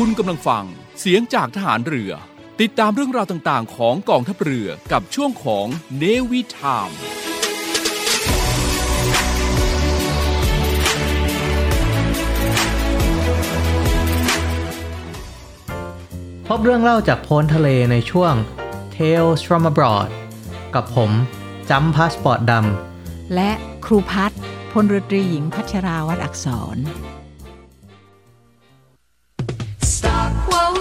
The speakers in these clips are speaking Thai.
คุณกำลังฟังเสียงจากทหารเรือ ติดตามเรื่องราวต่างๆ ของกองทัพเรือกับช่วงของเนวิทามพบเรื่องเล่าจากโพ้นทะเลในช่วง Tales from abroad กับผมจำพาสปอร์ตดำและครูพัฒพลเรือตรีหญิงพัชราวัดอักษร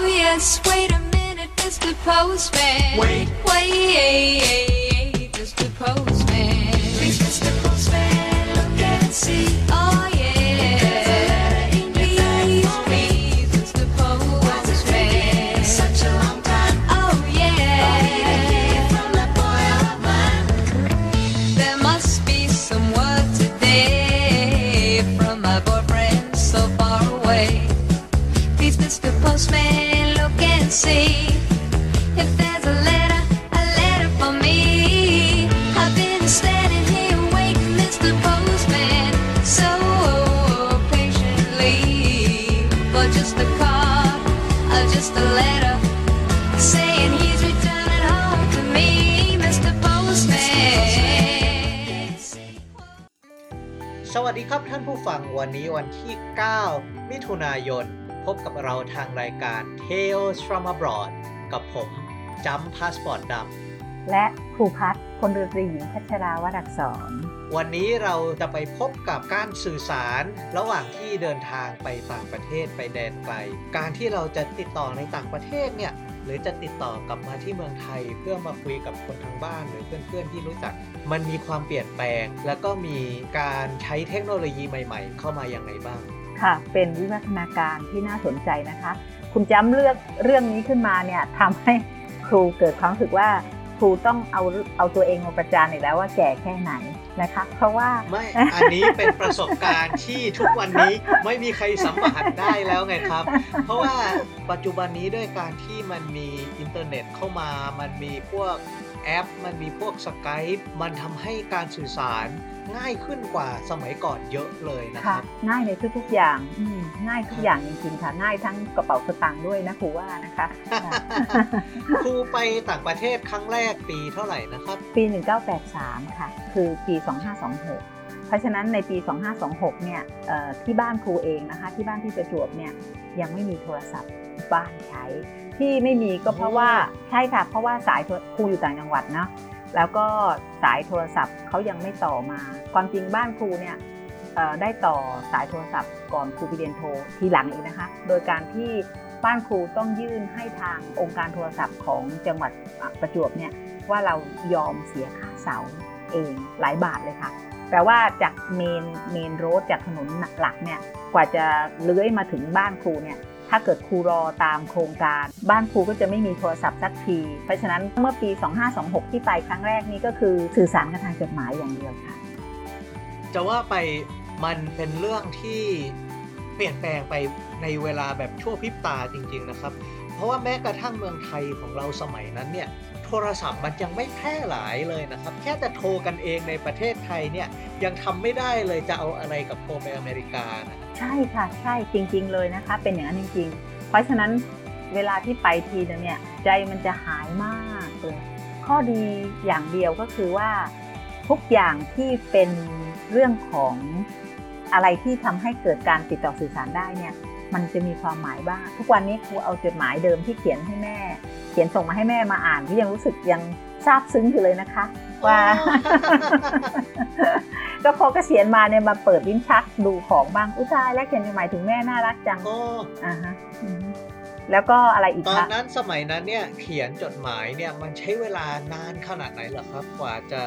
Oh, yes, wait a minute, Mr. Postman. Wait, wait, Mr. Postman. Please, Mr. Postman, look and see. Oh, ท่านผู้ฟังวันนี้วันที่ 9 มิถุนายน พบกับเราทางรายการ Tales from abroad กับผมจำพาสปอร์ตดและครูพัฒพลเรือตรีหญิงพัชราวัดอักษรำวันนี้เราจะไปพบกับการสื่อสารระหว่างที่เดินทางไปต่างประเทศไปแดนไกล การที่เราจะติดต่อในต่างประเทศเนี่ย หรือจะติดต่อกลับมาที่เมืองไทยเพื่อมาคุยกับคนทางบ้านหรือเพื่อนๆที่รู้จัก มันมีความเปลี่ยนแปลง แล้วก็มีการใช้เทคโนโลยีใหม่ ๆ เข้ามาอย่างไรบ้าง ค่ะ เป็นวิวัฒนาการที่น่าสนใจนะคะ คุณจำเลือกเรื่องนี้ขึ้นมาเนี่ยทำให้ครูเกิดความรู้สึกว่าครูต้องเอาเอาตัวเองมาประจานอีกแล้วว่าแก่แค่ไหน นะคะ เพราะว่าไม่อันนี้เป็นประสบการณ์ที่ทุกวันนี้ไม่มีใครสัมผัสได้แล้วไงครับ เพราะว่าปัจจุบันนี้ด้วยการที่มันมีอินเทอร์เน็ตเข้ามา มันมีพวกแอป มันมีพวกสกายมันทำให้การสื่อสาร ง่ายขึ้นกว่าสมัยก่อนเยอะเลยนะคค่ะรับง่ายในทุกๆอย่างอืมง่ายทุกอย่างจริงๆค่ะง่ายทั้งกระเป๋าสตางค์ด้วยนะครูว่านะคะค่ะครูไปต่างประเทศครั้งแรกปีเท่าไหร่นะครับ ปี 1983 ค่ะ คือปี 2526 เพราะฉะนั้นในปี 2526 เนี่ยเอ่อที่บ้านครูเองนะคะ ที่บ้านที่ประจวบเนี่ยยังไม่มีโทรศัพท์บ้านใช้ที่ไม่มีก็เพราะว่าใช่ค่ะเพราะว่าสายโทรครูอยู่ต่างจังหวัดเนาะ แล้วก็สายโทรศัพท์เขายังไม่ต่อมา ความจริงบ้านครูเนี่ยได้ต่อสายโทรศัพท์ก่อนครูไปเรียนโททีหลังอีกนะคะ โดยการที่บ้านครูต้องยื่นให้ทางองค์การโทรศัพท์ของจังหวัดประจวบเนี่ยว่าเรายอมเสียค่าเสาเองหลายบาทเลยค่ะแต่ว่าจากเมนเมนโรดจากถนนหลักเนี่ยกว่าจะเลื้อยมาถึงบ้านครูเนี่ย ถ้าเกิดครูรอตามโครงการ บ้านครูก็จะไม่มีโทรศัพท์สักที เพราะฉะนั้นเมื่อปี 2526 ที่ไปครั้งแรกนี้ก็คือสื่อสารกันทางจดหมายอย่างเดียวค่ะ จะว่าไปมันเป็นเรื่องที่เปลี่ยนแปลงไปในเวลาแบบชั่วพริบตาจริง ๆนะครับ เพราะว่าแม้กระทั่งเมืองไทยของเราสมัยนั้นเนี่ย โทรศัพท์มันยังไม่แพร่หลายเลยนะครับ แค่จะโทรกันเองในประเทศไทยเนี่ยยังทำไม่ได้เลยจะเอาอะไรกับโทรไปอเมริกานะใช่ค่ะใช่จริง ๆ เลยนะคะ เป็นอย่างนั้นจริง ๆ เพราะฉะนั้นเวลาที่ไปทีนเนี่ยใจมันจะหายมากเลยข้อดีอย่างเดียวก็คือว่าทุกอย่างที่เป็นเรื่องของอะไรที่ทำให้เกิดการติดต่อสื่อสารได้เนี่ยมันจะมีความหมายบ้าง ทุกวันนี้ครูเอาจดหมายเดิมที่เขียนให้แม่ เขียนส่งมาให้แม่มาอ่านที่ยังรู้สึกยังซาบซึ้งอยู่เลยนะคะ ว่า ก็พอเกษียณมาเนี่ยมาเปิดลิ้นชักดูของบ้างอุยตายแล้วเขียนจดหมายถึงแม่น่ารักจังโอ้อ่าฮะอือฮึแล้วก็อะไรอีกตอนคะนั้นสมัยนั้นเนี่ยเขียนจดหมายเนี่ยมันใช้เวลานานขนาดไหนเหรอครับกว่าจะ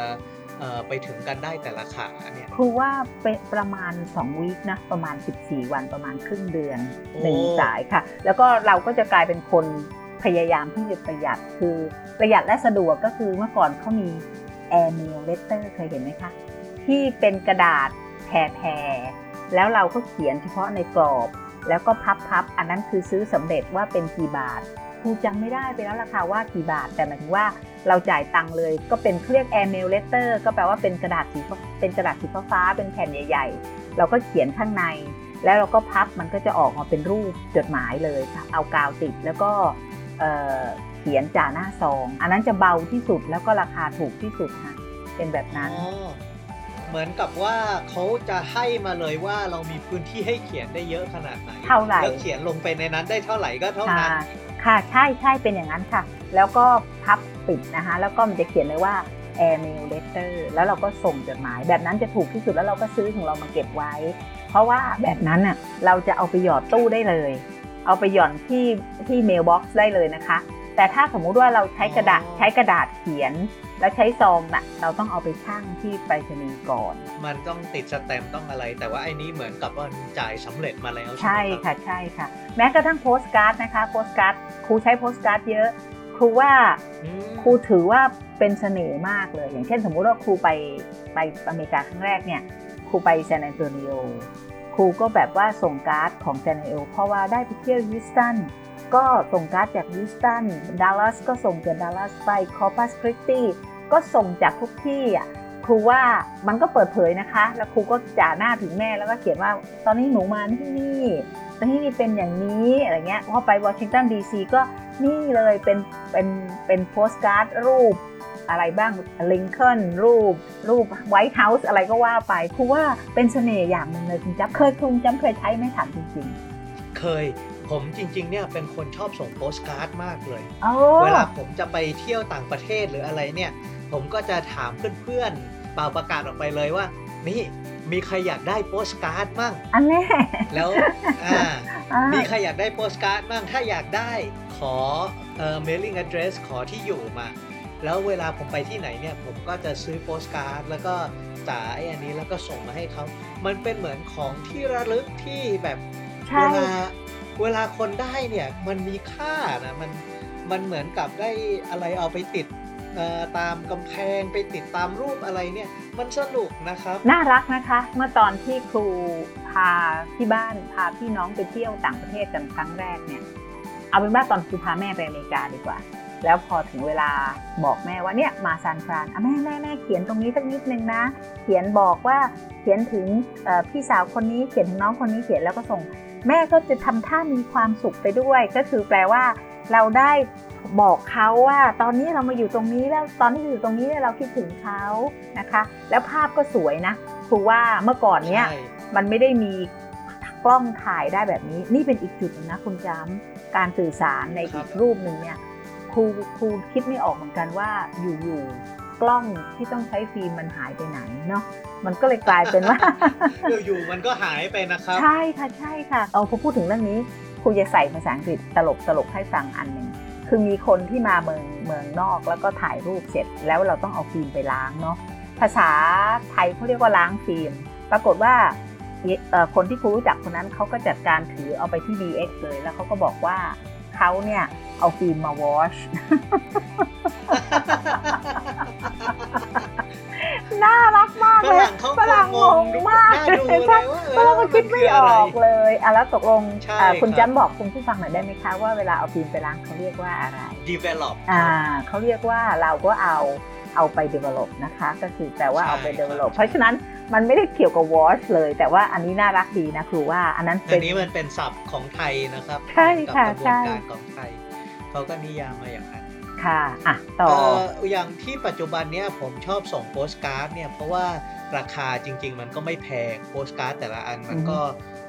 เอ่อไปถึงกันได้แต่ละขาเนี่ยครูว่าเป็นประมาณ 2วีคนะประมาณ 14 วันประมาณครึ่งเดือนโอ้หนึ่งสายค่ะ แล้วก็เราก็จะกลายเป็นคน พยายามที่จะประหยัดคือประหยัดและสะดวกก็คือเมื่อก่อนเขามี airmail letter เคยเห็นไหมคะที่เป็นกระดาษแผ่ๆแล้วเราก็เขียนเฉพาะในกรอบ แล้วก็พับๆอันนั้นคือซื้อสำเร็จว่าเป็นกี่บาทครูจำไม่ได้ไปแล้วราคาว่ากี่บาท แต่หมายถึงว่าเราจ่ายตังค์เลย ก็เป็นเครียก airmail letter ก็แปลว่าเป็นกระดาษสีเป็นกระดาษสีฟ้าเป็นแผ่นใหญ่ ๆ เราก็เขียนข้างในแล้วเราก็พับมันก็จะออกมาเป็นรูปจดหมายเลย เอากาวติดแล้วก็ เอ่อเขียนจ่าหน้าซอง อันนั้นจะเบาที่สุดแล้วก็ราคาถูกที่สุดค่ะ เป็นแบบนั้นอ๋อเหมือนกับว่าเขาจะให้มาเลยว่าเรามีพื้นที่ให้เขียนได้เยอะขนาดไหนเท่าไหร่แล้วเขียนลงไปในนั้นได้เท่าไหร่ก็เท่าค่ะนั้น ค่ะใช่ใช่เป็นอย่างนั้นค่ะ แล้วก็พับปิดนะคะ แล้วก็มันจะเขียนเลยว่า air mail letter แล้วเราก็ส่งจดหมายแบบนั้นจะถูกที่สุดแล้วเราก็ซื้อของเรามาเก็บไว้ เพราะว่าแบบนั้นน่ะเราจะเอาไปหยอดตู้ได้เลย เอาไปหย่อนที่ที่ mailbox ได้เลยนะคะ แต่ถ้าสมมุติว่าเราใช้กระดาษอ๋อใช้กระดาษเขียน แล้วใช้ซองน่ะเราต้องเอาไปชั่งที่ไปรษณีย์ก่อน มันต้องติดสแตมป์ต้องอะไร แต่ว่าไอ้นี้เหมือนกับว่าจ่ายสำเร็จมาแล้วใช่ไหมรับค่ะใช่ค่ะ แม้กระทั่งโปสการ์ดนะคะโปสการ์ดครูใช้โปสการ์ดเยอะครูว่าอืมครูถือว่าเป็นเสน่ห์มากเลย อย่างเช่นสมมุติว่าครูไปไปอเมริกาครั้งแรกเนี่ยครูไปซานแอนโตนิโอ ครูก็แบบว่าส่งการ์ดของแอนโตนิโอเพราะว่าได้ไปเที่ยวฮิวสตันก็ส่งการ์ดจากฮิวสตันดัลลัสก็ส่งจากดัลลัสไปคอร์ปัสคริสตีก็ส่งจากทุกที่อะครูว่ามันก็เปิดเผยนะคะ แล้วครูก็จ่าหน้าถึงแม่แล้วก็เขียนว่าตอนนี้หนูมาที่นี่ตอนนี้นี่เป็นอย่างนี้อะไรเงี้ยพอไปวอชิงตันดีซีก็นี่เลยเป็นเป็นเป็นโปสการ์ดรูป อะไรบ้างลิงคอ l นรูป รูป White House อะไรก็ว่าไปครูว่าเป็นเสน่ห์อย่างหนึ่งเลยคุณจับเคยคุณจับเคยใช้ไหมถามจริงเคยผมจริง ๆ เนี่ยเป็นคนชอบส่งโปสการ์ดมากเลยๆโอ้เวลาผมจะไปเที่ยวต่างประเทศหรืออะไรเนี่ย ผมก็จะถามเพื่อนๆป่าวประกาศออกไปเลยว่า นี่มีใครอยากได้โปสการ์ดมั่ง อันแน่แล้วอ่าอ่ามีใครอยากได้โปสการ์ดมั่ง ถ้าอยากได้ขอเอ่อ mailing address ขอที่อยู่มา แล้วเวลาผมไปที่ไหนเนี่ยผมก็จะซื้อโปสการ์ดแล้วก็จ่ายอันนี้แล้วก็ส่งมาให้เขา มันเป็นเหมือนของที่ระลึกที่แบบใช่เวลาเวลาคนได้เนี่ยมันมีค่านะมันมันเหมือนกับได้อะไรเอาไปติดเอ่อตามกำแพงไปติดตามรูปอะไรเนี่ยมันสนุกนะครับ น่ารักนะคะ เมื่อตอนที่ครูพาที่บ้านพาพี่น้องไปเที่ยวต่างประเทศกันครั้งแรกเนี่ย เอาเป็นว่าตอนครูพาแม่ไปอเมริกาดีกว่า แล้วพอถึงเวลาบอกแม่ว่าเนี่ยมาซานฟรานอะแม่แม่แม่เขียนตรงนี้สักนิดนึงนะ เขียนบอกว่าเขียนถึงเอ่อพี่สาวคนนี้เขียนถึงน้องคนนี้เขียนแล้วก็ส่ง แม่ก็จะทำท่ามีความสุขไปด้วย ก็คือแปลว่า เราได้บอกเขาว่า ตอนนี้เรามาอยู่ตรงนี้แล้วตอนที่อยู่ตรงนี้เนี่ยเราคิดถึงเขานะคะ แล้วภาพก็สวยนะครูว่าเมื่อก่อนเนี้ยใช่มันไม่ได้มีกล้องถ่ายได้แบบนี้ นี่เป็นอีกจุดหนึงนะคุณจำการสื่อสารในอีกรูปหนึ่งเนี่ยค รูครูคิดไม่ออกเหมือนกันว่าอยู่ๆกล้องที่ต้องใช้ฟิล์มมันหายไปไหนเนาะมันก็เลยกลายเป็นว่าอยู่ๆมันก็หายไปนะครับใช่ค่ะใช่ค่ะเอาพอพูดถึงเรื่องนี้ครูจะใส่ภาษาอังกฤษตลกตลกให้ฟังอันหนึ่งคือมีคนที่มาเมืองเมืองนอกแล้วก็ถ่ายรูปเสร็จ แล้วเราต้องเอาฟิล์มไปล้างเนาะภาษาไทยเขาเรียกว่าล้างฟิล์ม ปรากฏว่าเอ่อคนที่ครูรู้จักคนนั้นเขาก็จัดการถือเอาไปที่ BX เลยแล้วเขาก็บอกว่า เขาเนี่ย เอาฟิล์มมา wash น่ารักมากเลยฝรั่งเขาฝรั่งงงงงดูมากน่าดูเลยว่าเออฝรั่งก็คิดไม่ออกเลยอะแล้วตกลงใช่อ่าคุณครับจำบอกคุณผู้ฟังหน่อยได้ไหมคะว่าเวลาเอาฟิล์มไปล้างเขาเรียกว่าอะไร develop อ่าเขาเรียกว่าเราก็เอาเอาไป develop นะคะ ก็คือแปลว่าเอาไปใช่ครับ develop เพราะฉะนั้น มันไม่ได้เกี่ยวกับ wash เลย แต่ว่าอันนี้น่ารักดีนะครูว่า อันนั้นอัเป็นนนี้มันเป็นศัพท์ของไทยนะครับใช่ค่ะกับกระบวนใช่การของไทยเขาก็นิยามมาอย่างนั้นค่ะอะต่อเอ่ออย่างที่ปัจจุบันเนี้ยผมชอบส่งโปสการ์ดเนี่ยเพราะว่าราคาจริง ๆ มันก็ไม่แพงโปสการ์ดแต่ละอันมันก็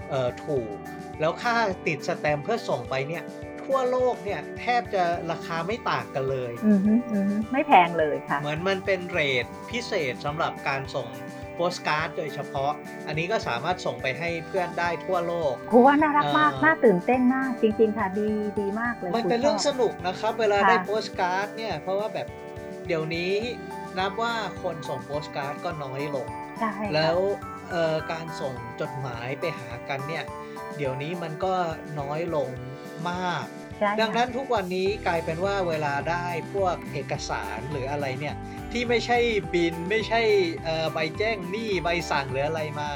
เอ่อถูก แล้วค่าติดสแตมป์เพื่อส่งไปเนี่ย ทั่วโลกเนี่ยแทบจะราคาไม่ต่างกันเลยอือฮึอือฮึไม่แพงเลยค่ะ เหมือนมันเป็น rate พิเศษสำหรับการส่ง โปสการ์ดโดยเฉพาะ อันนี้ก็สามารถส่งไปให้เพื่อนได้ทั่วโลกครูว่าน่ารักมากเอ่อน่าตื่นเต้นมาก จริง ๆ ค่ะ ดีดีมากเลยมันคเป็นเรื่องชสบนุกนะครับ เวลาค่ะได้โปสการ์ดเนี่ย เพราะว่าแบบเดี๋ยวนี้นับว่าคนส่งโปสการ์ดก็น้อยลงใช่ค่ะแล้วเอ่อการส่งจดหมายไปหากันเนี่ย เดี๋ยวนี้มันก็น้อยลงมากใช่ ดังค่ะนั้นทุกวันนี้กลายเป็นว่าเวลาได้พวกเอกสารหรืออะไรเนี่ย ที่ไม่ใช่บินไม่ใช่เอ่อใบแจ้งหนี้ใบสั่งหรืออะไรมา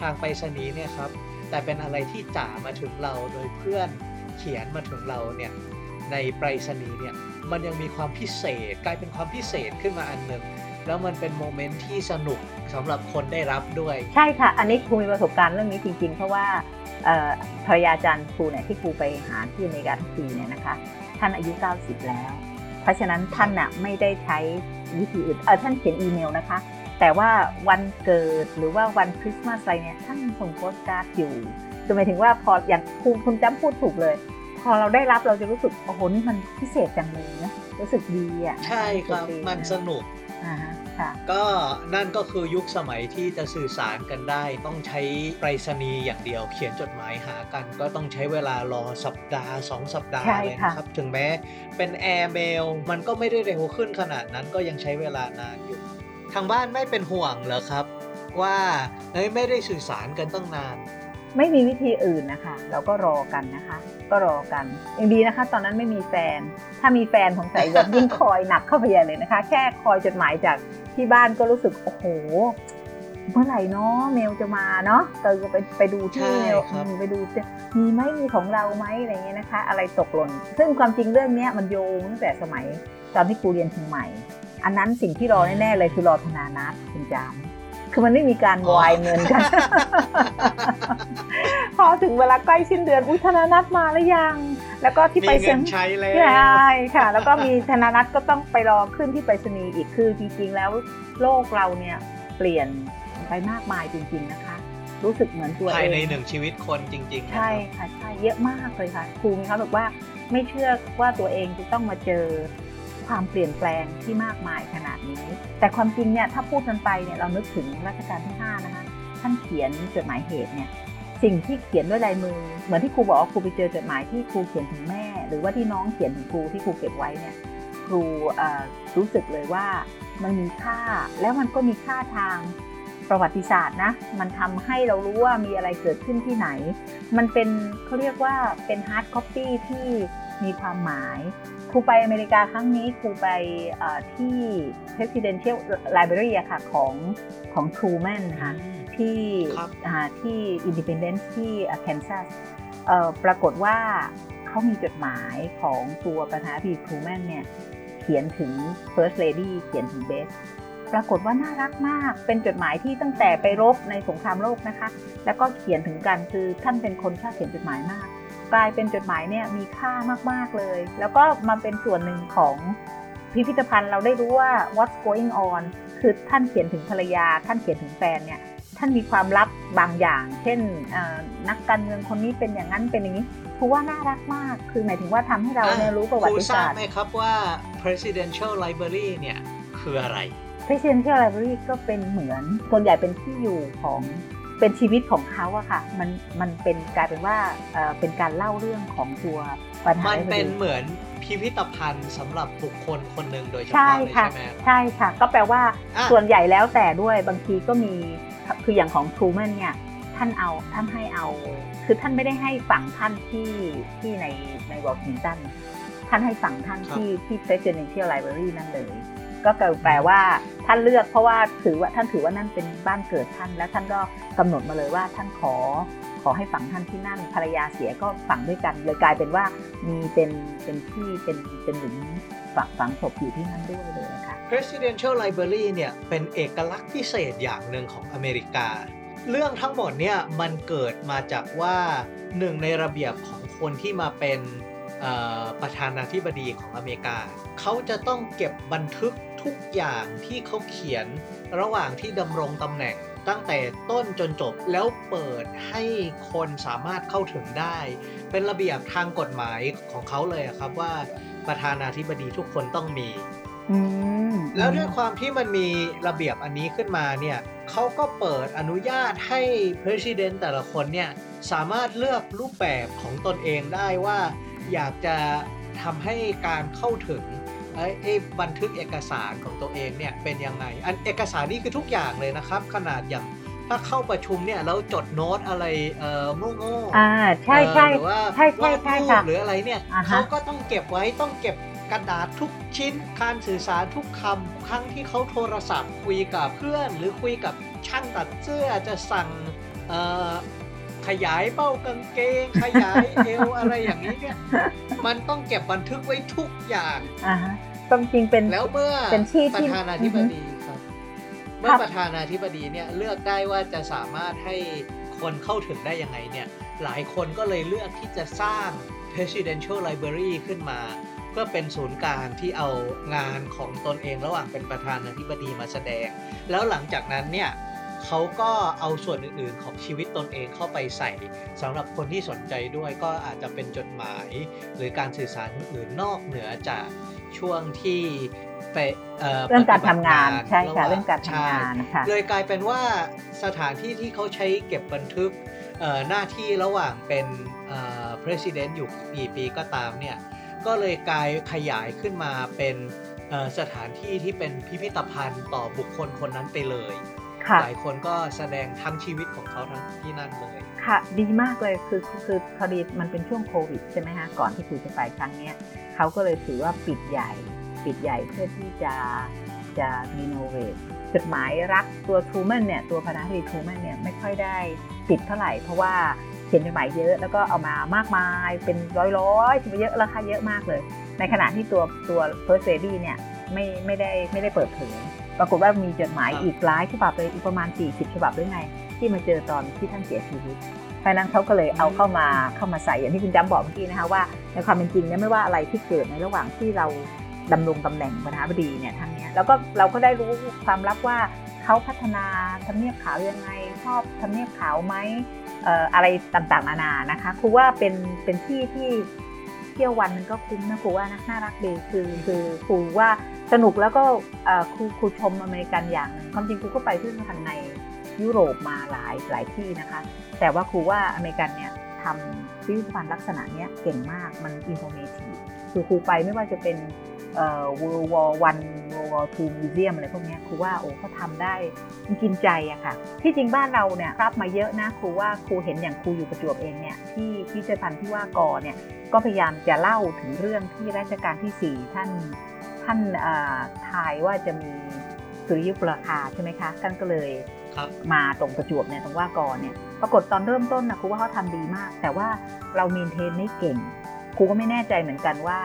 ทางไปรษณีย์เนี่ยครับ แต่เป็นอะไรที่จ่ามาถึงเราโดยเพื่อนเขียนมาถึงเราเนี่ยในไปรษณีย์เนี่ยมันยังมีความพิเศษ กลายเป็นความพิเศษขึ้นมาอันหนึ่งแล้วมันเป็นโมเมนต์ที่สนุกสำหรับคนได้รับด้วย ใช่ค่ะ อันนี้ครูมีประสบการณ์เรื่องนี้จริงๆ เพราะว่าเอ่อ ภรรยาอาจารย์ครูเนี่ยที่ครูไปหาที่อเมริกาทุกปีเนี่ยนะคะท่านอายุ 90 แล้ว เพราะฉะนั้นท่านน่ะไม่ได้ใช้วิธีอื่นเออท่านเขียนอีเมลนะคะ แต่ว่าวันเกิดหรือว่าวันคริสต์มาสอะไรเนี่ยท่านส่งโปสการ์ดอยู่คือหมายถึงว่าพออย่างครูคุณจำพูดถูกเลย พอเราได้รับเราจะรู้สึกโอ้โหนี่มันพิเศษจังเลยนะรู้สึกดีอะใช่ครับสึกดีมันสนุกอ่าฮะค่ะ ก็นั่นก็คือยุคสมัยที่จะสื่อสารกันได้ ต้องใช้ไปรษณีย์อย่างเดียว เขียนจดหมายหากัน ก็ต้องใช้เวลารอสัปดาห์สองสัปดาห์ใช่เลยค่ะนะครับ ถึงแม้เป็นแอร์เมลมันก็ไม่ได้เร็วขึ้นขนาดนั้นก็ยังใช้เวลานานอยู่ ทางบ้านไม่เป็นห่วงเหรอครับ ว่าเอ้ยไม่ได้สื่อสารกันตั้งนาน ไม่มีวิธีอื่นนะคะ เราก็รอกันนะคะก็รอกันยังดีนะคะ ตอนนั้นไม่มีแฟน ถ้ามีแฟนสงสัยแบบยิ่งคอยหนักเข้าไปใหญ่เลยนะคะ แค่คอยจดหมายจาก ที่บ้านก็รู้สึกโอ้โห เมื่อไหร่เนาะเมลจะมาเนาะเตยก็ไปไปดูที่ใช่เมลครับอืมไปดูจะมีไหมมีของเราไหมอะไรเงี้ยนะคะ อะไรตกหล่น ซึ่งความจริงเรื่องเนี้ยมันโยงตั้งแต่สมัยตอนที่ครูเรียนเชียงใหม่ อันนั้นสิ่งที่รอแน่ๆเลยคือรอธนานัทคุณจาม คือมันไม่มีการวายเงินกัน พอถึงเวลาใกล้สิ้นเดือนอุ้ยธนานัทมาแล้วยัง แล้วก็ที่มีไปเงิเซ็นนใช้แล้วใช่ค่ะ แล้วก็มีธนานัทก็ต้องไปรอขึ้นที่ไปรษณีย์อีกคือจริงๆแล้วโลกเราเนี่ยเปลี่ยนไปมากมายจริง ๆนะคะ รู้สึกเหมือนตัวเองภายในหนึ่งชีวิตคนจริงๆนะใช่ครับค่ะใช่เยอะมากเลยค่ะครูมีเขาบอกว่าไม่เชื่อว่าตัวเองจะต้องมาเจอ ความเปลี่ยนแปลงที่มากมายขนาดนี้ แต่ความจริงเนี่ยถ้าพูดกันไปเนี่ยเรานึกถึงรัชกาลที่5นะคะท่านเขียนจดหมายเหตุเนี่ยสิ่งที่เขียนด้วยลายมือ เหมือนที่ครูบอกว่าครูไปเจอจดหมายที่ครูเขียนถึงแม่ หรือว่าที่น้องเขียนถึงครูที่ครูเก็บไว้เนี่ยครูรู้สึกเลยว่ามันมีค่าแล้วมันก็มีค่าทางประวัติศาสตร์นะ มันทำให้เรารู้ว่ามีอะไรเกิดขึ้นที่ไหน มันเป็นเขาเรียกว่าเป็น hard copy ที่มีความหมาย ครูไปอเมริกาครั้งนี้ครูไปเอ่อที่ Presidential Library อะค่ะของของ Truman นะคะที่ครับอ่าที่ Independence ที่ Kansas เอ่อปรากฏว่าเขามีจดหมายของตัวประธานาธิบดี Truman เนี่ยเขียนถึง First Lady เขียนถึง Bess ปรากฏว่าน่ารักมากเป็นจดหมายที่ตั้งแต่ไปรบในสงครามโลกนะคะ แล้วก็เขียนถึงกันคือท่านเป็นคนชอบเขียนจดหมายมาก กลายเป็นจดหมายเนี่ยมีค่ามาก ๆ เลย แล้วก็มาเป็นส่วนหนึ่งของพิพิธภัณฑ์เราได้รู้ว่า what's going on คือท่านเขียนถึงภรรยา ท่านเขียนถึงแฟนเนี่ยท่านมีความลับบางอย่าง เช่นเอ่อนักการเมืองคนนี้เป็นอย่างนั้นเป็นอย่างนี้ครูว่าน่ารักมาก คือหมายถึงว่าทำให้เราเนี่ยรู้ประวัครูติทราศาบสตร์ไหมครับว่า presidential library เนี่ยคืออะไร Presidential Library ก็เป็นเหมือนส่วนใหญ่เป็นที่อยู่ของ เป็นชีวิตของเขาอะค่ะ มันมันเป็นกลายเป็นว่าเอ่อเป็นการเล่าเรื่องของตัวประธามันนาธิบเป็นดีเหมือนพิพิธภัณฑ์สำหรับบุคคลคนหนึ่งโดยเฉใช่พาะเลยค่ะใช่ไหมครับใช่ค่ะ ก็แปลว่าอะส่วนใหญ่แล้วแต่ด้วยบางทีก็มีคืออย่างของทรูแมนเนี่ยท่านเอาท่านให้เอา คือท่านไม่ได้ให้ฝั่งท่านที่ที่ในในวอชิงตันท่านให้ฝั่งท่านที่ที่ Presidential Library นั่นเลย ก็แปลว่าท่านเลือกเพราะว่าถือว่าท่านถือว่านั่นเป็นบ้านเกิดท่าน แล้วท่านก็กำหนดมาเลยว่าท่านขอขอให้ฝังท่านที่นั่นภรรยาเสียก็ฝังด้วยกัน เลยกลายเป็นว่ามีเป็นเป็นที่เป็นเป็นหลุมฝังฝังศพอยู่ที่นั่นด้วยเลยค่ะ Presidential Library เนี่ยเป็นเอกลักษณ์พิเศษอย่างหนึ่งของอเมริกา เรื่องทั้งหมดเนี่ยมันเกิดมาจากว่าหนึ่งในระเบียบของคนที่มาเป็นประธานาธิบดีของอเมริกา เขาจะต้องเก็บบันทึก ทุกอย่างที่เขาเขียนระหว่างที่ดำรงตำแหน่งตั้งแต่ต้นจนจบแล้วเปิดให้คนสามารถเข้าถึงได้ เป็นระเบียบทางกฎหมายของเขาเลยอะครับว่าประธานาธิบดีทุกคนต้องมีอืมแล้วด้วยความที่มันมีระเบียบอันนี้ขึ้นมาเนี่ยเขาก็เปิดอนุญาตให้ President แต่ละคนเนี่ยสามารถเลือกรูปแบบของตนเองได้ว่า อยากจะทำให้การเข้าถึง ไอ้ไอ้บันทึกเอกสารของตัวเองเนี่ยเป็นยังไง อันเอกสารนี่คือทุกอย่างเลยนะครับ ขนาดอย่างถ้าเข้าประชุมเนี่ยแล้วจดโน้ตอะไรเอ่อโง่ๆอ่าใช่ใช่เอ่อหรือว่าใช่ใช่วาดใช่รูค่ะปหรืออะไรเนี่ยอ่าฮะเขาก็ต้องเก็บไว้ต้องเก็บกระดาษทุกชิ้นการสื่อสารทุกคำครั้งที่เขาโทรศัพท์คุยกับเพื่อน หรือคุยกับช่างตัดเสื้อจะสั่งเอ่อ ขยายเป้ากางเกง ขยายเอวอะไรอย่างนี้เนี่ย มันต้องเก็บบันทึกไว้ทุกอย่างอ่าฮะความจริงเป็นแล้วเมื่อเป็นที่ประที่ธานาธิบดีครับ เมื่อประธานาธิบดีเนี่ยเลือกได้ว่าจะสามารถให้คนเข้าถึงได้ยังไงเนี่ย หลายคนก็เลยเลือกที่จะสร้าง presidential library ขึ้นมา เพื่อเป็นศูนย์กลางที่เอางานของตนเองระหว่างเป็นประธานาธิบดีมาแสดง แล้วหลังจากนั้นเนี่ย เขาก็เอาส่วนอื่นๆของชีวิตตนเองเข้าไปใส่สำหรับคนที่สนใจด้วยก็อาจจะเป็นจดหมาย หรือการสื่อสารอื่นๆนอกเหนือจากช่วงที่ไปเรื่องการทำงานปฏิบัติใช่ค่ะหว่เรื่องการทำงานใช่นะคะเลยกลายเป็นว่าสถานที่ที่เขาใช้เก็บบันทึกเอ่อหน้าที่ระหว่างเป็นเอ่อ president อยู่กี่ปีก็ตามเนี่ยก็เลยกลายขยายขึ้นมาเป็นเอ่อสถานที่ที่เป็นพิพิธภัณฑ์ต่อบุคคลคนนั้นไปเลยค่ะ หลายคนก็แสดงทั้งชีวิตของเขาทั้งที่นั่นเลยค่ะ ดีมากเลยคือคือคือพอดีมันเป็นช่วงโควิดใช่ไหมฮะก่อนที่ครูจะไปครั้งเนี้ยเขาก็เลยถือว่าปิดใหญ่ ปิดใหญ่เพื่อที่จะจะรีโนเวทจดหมายรักตัวทูแมนเนี่ยตัวพนักงานทูแมนเนี่ยไม่ค่อยได้ติดเท่าไหร่ เพราะว่าเขียนจดหมายเยอะแล้วก็เอามามากมายเป็นร้อยร้อยๆเยอะราคาเยอะมากเลย ในขณะที่ตัวตัว First Lady เนี่ยไม่ไม่ได้ไม่ได้เปิดเผย ปรากฏว่ามีจดหมายครับอีกหลายฉบับเลยอีกประมาณ 40 ฉบับหรือไง ที่มาเจอตอนที่ท่านเสียชีวิตเพราะฉะนั้นเขาก็เลยเอาเข้ามาเข้ามาใส่อย่างที่คุณจำบอกเมื่อกี้นะคะว่าในความเป็นจริงเนี่ยไม่ว่าอะไรที่เกิดในระหว่างที่เราดำรงตำแหน่งประธานาธิบดีเนี่ยทั้งเนี้ยแล้วก็เราก็ได้รู้ความลับว่าเขาพัฒนาทำเนียบขาวยังไงชอบทำเนียบขาวไหมเอ่ออะไรต่างๆนานานะคะครูว่าเป็นเป็นที่ที่เที่ยววันหนึงก็คุ้มนะครูว่านะน่ารักดีคือคือครูว่า สนุกแล้วก็ครูครูชมอเมริกันอย่างหนึ่งความจริงครูก็ไปที่สถานในยุโรปมาหลายหลายที่นะคะ แต่ว่าครูว่าอเมริกันเนี่ยทำพิพิธภัณฑ์ลักษณะเนี้ยเก่งมากมัน informativeคือครูไปไม่ว่าจะเป็นเอ่อ World War One World War Two Museum อะไรพวกนี้ครูว่าโอ้เขาทำได้มันกินใจอะค่ะ ที่จริงบ้านเราเนี่ยรับมาเยอะนะครูว่าครูเห็นอย่างครูอยู่ประจวบเองเนี่ยที่ที่เจพันธ์ที่ว่ากอเนี่ยก็พยายามจะเล่าถึงเรื่องที่รัชกาลที่ 4 ท่าน ท่านเอ่อทายว่าจะมีสุริยุปราคาใช่ไหมคะ ท่านก็เลยครับมาตรงประจวบเนี่ยตรงว่ากอเนี่ยปรากฏตอนเริ่มต้นนะครูว่าเขาทำดีมาก แต่ว่าเรามีเทนไม่เก่งครูก็ไม่แน่ใจเหมือนกันว่า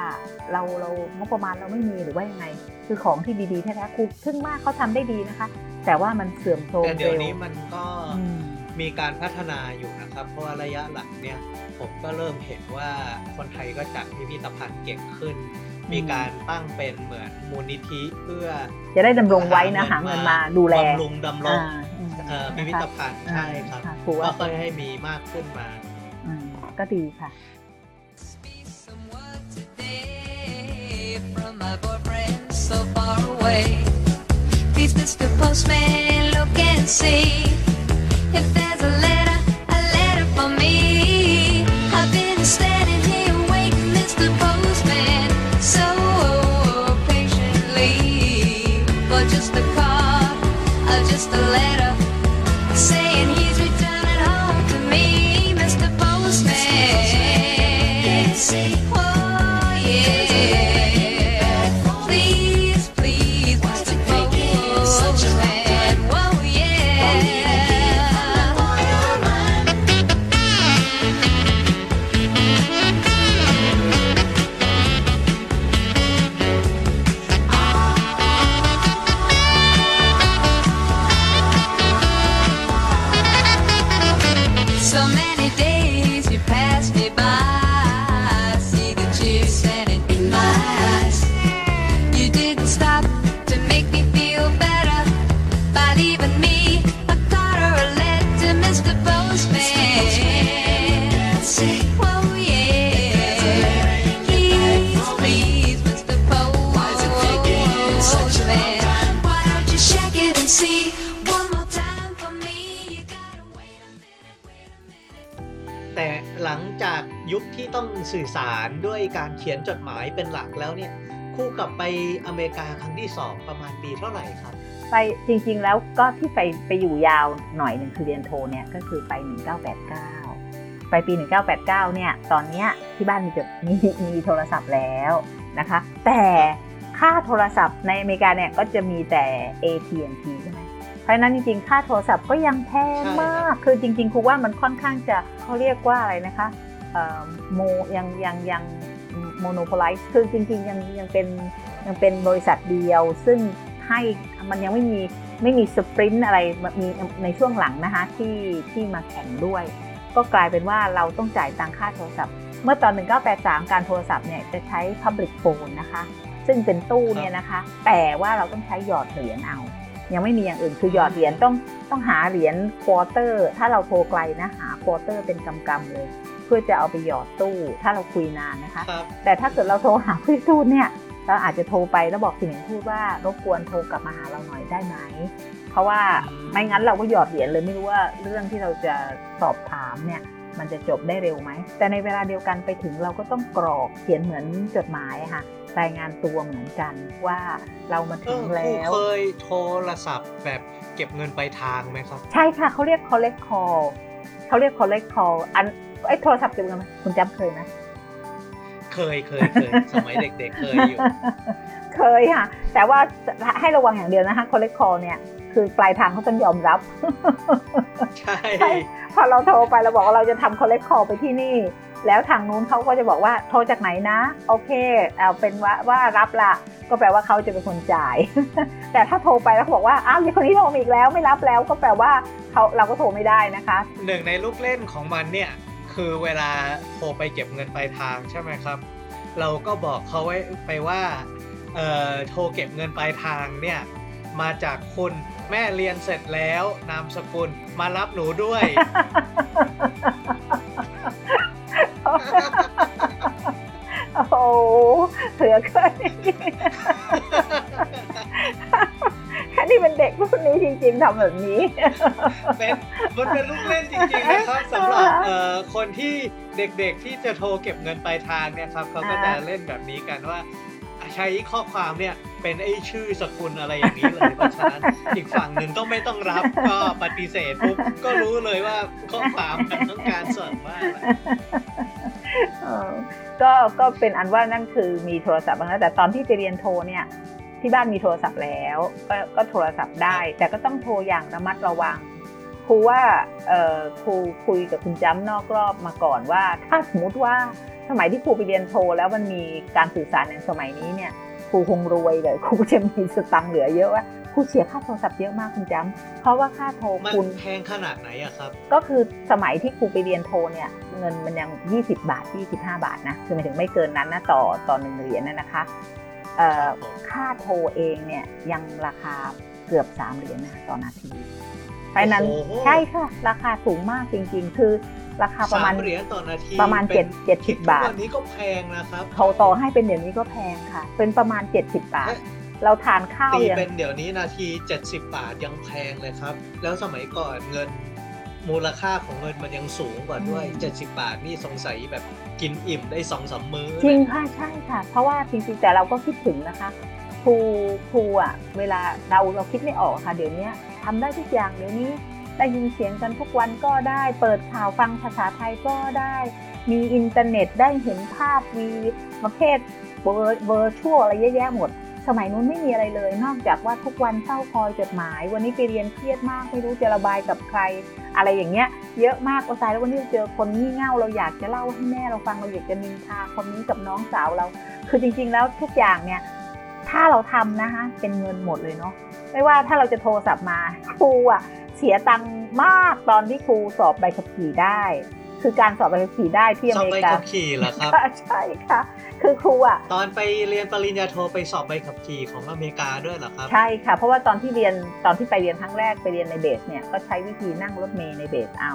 เราเรางบประมาณเราไม่มีหรือว่ายังไง คือของที่ดีๆแท้ๆครูทึ่งมากเขาทำได้ดีนะคะ แต่ว่ามันเสื่อมโทรมแต่เดี๋ยวเร็วนี้มันก็อืมมีการพัฒนาอยู่นะครับ เพราะว่าระยะหลังเนี่ยผมก็เริ่มเห็นว่าคนไทยก็จัดพิพิธภัณฑ์เก่งขึ้น มีการตั้งเป็นเหมือนมูลนิธิเพื่อ จะได้ดำรงไว้นะหาเงินมาดูแลบำรุงดำรงอ่าอืมเอ่อพิพิธภัณฑ์อ่าใช่ครับะครูว่าก็ค่อยให้มีมากขึ้นมาอืมก็ดีค่ะ be someone today from my boyfriend so far away. Please, Mr. Postman, look and see if there's a letter, การเขียนจดหมายเป็นหลักแล้วเนี่ยคู่กลับไปอเมริกาครั้งที่สองประมาณปีเท่าไหร่ครับ ไปจริงๆแล้วก็ที่ไปไปอยู่ยาวหน่อยหนึ่งคือเรียนโทเนี่ยก็คือไป 1989 ไปปี 1989 เนี่ยตอนเนี้ยที่บ้านมีจดมีมีโทรศัพท์แล้วนะคะ แต่ค่าโทรศัพท์ในอเมริกาเนี่ยก็จะมีแต่ AT&T ใช่ไหมเพราะฉะนั้นจริงๆ ค่าโทรศัพท์ก็ยังแพงมาก คือจริงๆครูว่ามันค่อนข้างจะเขาเรียกว่าอะไรนะคะเอ่อโมยังยังยัง monopolize คือจริงๆยังยังเป็นยังเป็นบริษัทเดียว ซึ่งให้มันยังไม่มีไม่มี Sprint อะไรมีในช่วงหลังนะคะที่ที่มาแข่งด้วย ก็กลายเป็นว่าเราต้องจ่ายตังค่าโทรศัพท์ เมื่อตอน 1983 การโทรศัพท์เนี่ยจะใช้ Public Phone นะคะ ซึ่งเป็นตู้เนี่ยนะคะ แต่ว่าเราต้องใช้หยอดเหรียญเอา ยังไม่มีอย่างอื่นคือหยอดเหรียญต้องต้องหาเหรียญquarter ถ้าเราโทรไกลนะหา quarter เป็นกำกำๆเลย เพื่อจะเอาไปหยอดตู้ ถ้าเราคุยนานนะคะครับแต่ถ้าเกิดเราโทรหาผู้ทูตเนี่ยเราอาจจะโทรไปแล้วบอกสิ่งหนึ่งพูดว่ารบกวนโทรกลับมาหาเราหน่อยได้ไหม เพราะว่าอืมไม่งั้นเราก็หยอดเหรียญเลยไม่รู้ว่าเรื่องที่เราจะสอบถามเนี่ยมันจะจบได้เร็วไหม แต่ในเวลาเดียวกันไปถึงเราก็ต้องกรอกเขียนเหมือนจดหมายอะค่ะ รายงานตัวเหมือนกันว่าเรามาเอถึงอครูแล้วเคยโทรศัพท์แบบเก็บเงินปลายทางไหมครับ ใช่ค่ะเขาเรียก collect call เขาเรียก collect call อัน ไอ้โทรศัพท์เก็บเงินไหมคุณจำเคยไหมเคยเคยเคยสมัยเด็กๆเคยอยู่ เคยค่ะ แต่ว่าให้ระวังอย่างเดียวนะคะ collect call เนี่ยคือปลายทางเขาต้องยอมรับ ใช่ใช่พอเราโทรไปเราบอกว่าเราจะทำ collect call ไปที่นี่ แล้วทางนู้นเขาก็จะบอกว่าโทรจากไหนนะ โอเคเอาเป็นว่าว่ารับละก็แปลว่าเขาจะเป็นคนจ่าย แต่ถ้าโทรไปแล้วเขาบอกว่าอ้าวมีคนนี้โทรมาอีกแล้วไม่รับแล้วก็แปลว่าเขาเราก็โทรไม่ได้นะคะ หนึ่งในลูกเล่นของมันเนี่ย คือเวลาโทรไปเก็บเงินปลายทางใช่ไหมครับ เราก็บอกเขาไว้ไปว่าเอ่อโทรเก็บเงินปลายทางเนี่ยมาจากคุณแม่เรียนเสร็จแล้วนามสกุลมารับหนูด้วย โอ้เหลือเกิน อันนี้เป็นเด็กรุ่นนี้จริงๆทำแบบนี้เป็นมันเป็นลูกเล่นจริงๆนะครับสำหรับเอ่อคนที่เด็กๆที่จะโทรเก็บเงินปลายทางเนี่ยครับเขาก็จะอ่าเล่นแบบนี้กันว่าใช้ข้อความเนี่ยเป็นไอ้ชื่อสกุลอะไรอย่างนี้เลยเพราะฉะนั้นอีกฝั่งหนึ่งก็ไม่ต้องรับก็ปฏิเสธปุ๊บก็รู้เลยว่าข้อความมันต้องการส่งว่าอะไรเออก็ก็เป็นอันว่านั่นคือมีโทรศัพท์บ้างแล้วแต่ตอนที่ไปเรียนโทรเนี่ย ที่บ้านมีโทรศัพท์แล้ว ก็ก็โทรศัพท์ได้ แต่ก็ต้องโทรอย่างระมัดระวังครูว่าเอ่อครูคุยกับคุณจ้ำนอกรอบมาก่อนว่า ถ้าสมมติว่าสมัยที่ครูไปเรียนโทรแล้วมันมีการสื่อสารอย่างสมัยนี้เนี่ยครูคงรวยเลยครูจะมีสตังค์เหลือเยอะว่าครูเสียค่าโทรศัพท์เยอะมากคุณจ้ำเพราะว่าค่าโทรมันคุณแพงขนาดไหนอะครับ ก็คือสมัยที่ครูไปเรียนโทเนี่ยเงินมันยัง 20 บาท 25 บาทนะคือหมายถึงไม่เกินนั้นนะต่อต่อหนึ่งเหรียญนะนะคะเอ่อ ค่าโทรเองเนี่ยยังราคาเกือบ 3 เหรียญนะคะต่อนาทีเพราะฉะนั้นโอ้โหใช่ค่ะ ราคาสูงมากจริง ๆ คือราคาประมาณสเหรียญต่อนาทีประมาณเป็นเจ็ดคิด70ทุกบาทวันนี้ก็แพงนะครับโทรต่อให้เป็นเดี๋ยวนี้ก็แพงค่ะ เป็นประมาณ 70 บาท เราทานข้าวตียังเป็นเดี๋ยวนี้นาที 70 บาทยังแพงเลยครับ แล้วสมัยก่อนเงิน มูลค่าของเงินมันยังสูงกว่าด้วย 70 บาทนี่สงสัยแบบกินอิ่มได้สองสามมื้อจริงค่ะใช่ค่ะ เพราะว่าจริงๆแต่เราก็คิดถึงนะคะครูครูอะ เวลาเราเราคิดไม่ออกค่ะ เดี๋ยวนี้ทำได้ทุกอย่างเดี๋ยวนี้ได้ยินเสียงกันทุกวันก็ได้ เปิดข่าวฟังภาษาไทยก็ได้ มีอินเทอร์เน็ตได้เห็นภาพมีประเภทเวอร์เวอร์ชวลอะไรเยอะแยะหมด สมัยนู้นไม่มีอะไรเลย นอกจากว่าทุกวันเฝ้าคอยจดหมาย วันนี้ไปเรียนเครียดมากไม่รู้จะระบายกับใคร อะไรอย่างเงี้ย เยอะมากโอ้ตายแล้ววันนี้เราเจอคนงี่เง่าเราอยากจะเล่าให้แม่เราฟังเราอยากจะนินทาคนนี้กับน้องสาวเรา คือจริง ๆ แล้วทุกอย่างเนี่ยถ้าเราทำนะคะเป็นเงินหมดเลยเนาะไม่ว่าถ้าเราจะโทรศัพท์มาครูอะเสียตังค์มากตอนที่ครูสอบใบขับขี่ได้ คือการสอบใบขับขี่ได้ที่อเมริกาสอบใบขับขี่เหรอครับใช่ค่ะ คือครูอะตอนไปเรียนปริญญาโทไปสอบใบขับขี่ของอเมริกาด้วยเหรอครับ ใช่ค่ะ เพราะว่าตอนที่เรียนตอนที่ไปเรียนครั้งแรกไปเรียนใน base เนี่ยก็ใช้วิธีนั่งรถเมล์ใน base เอา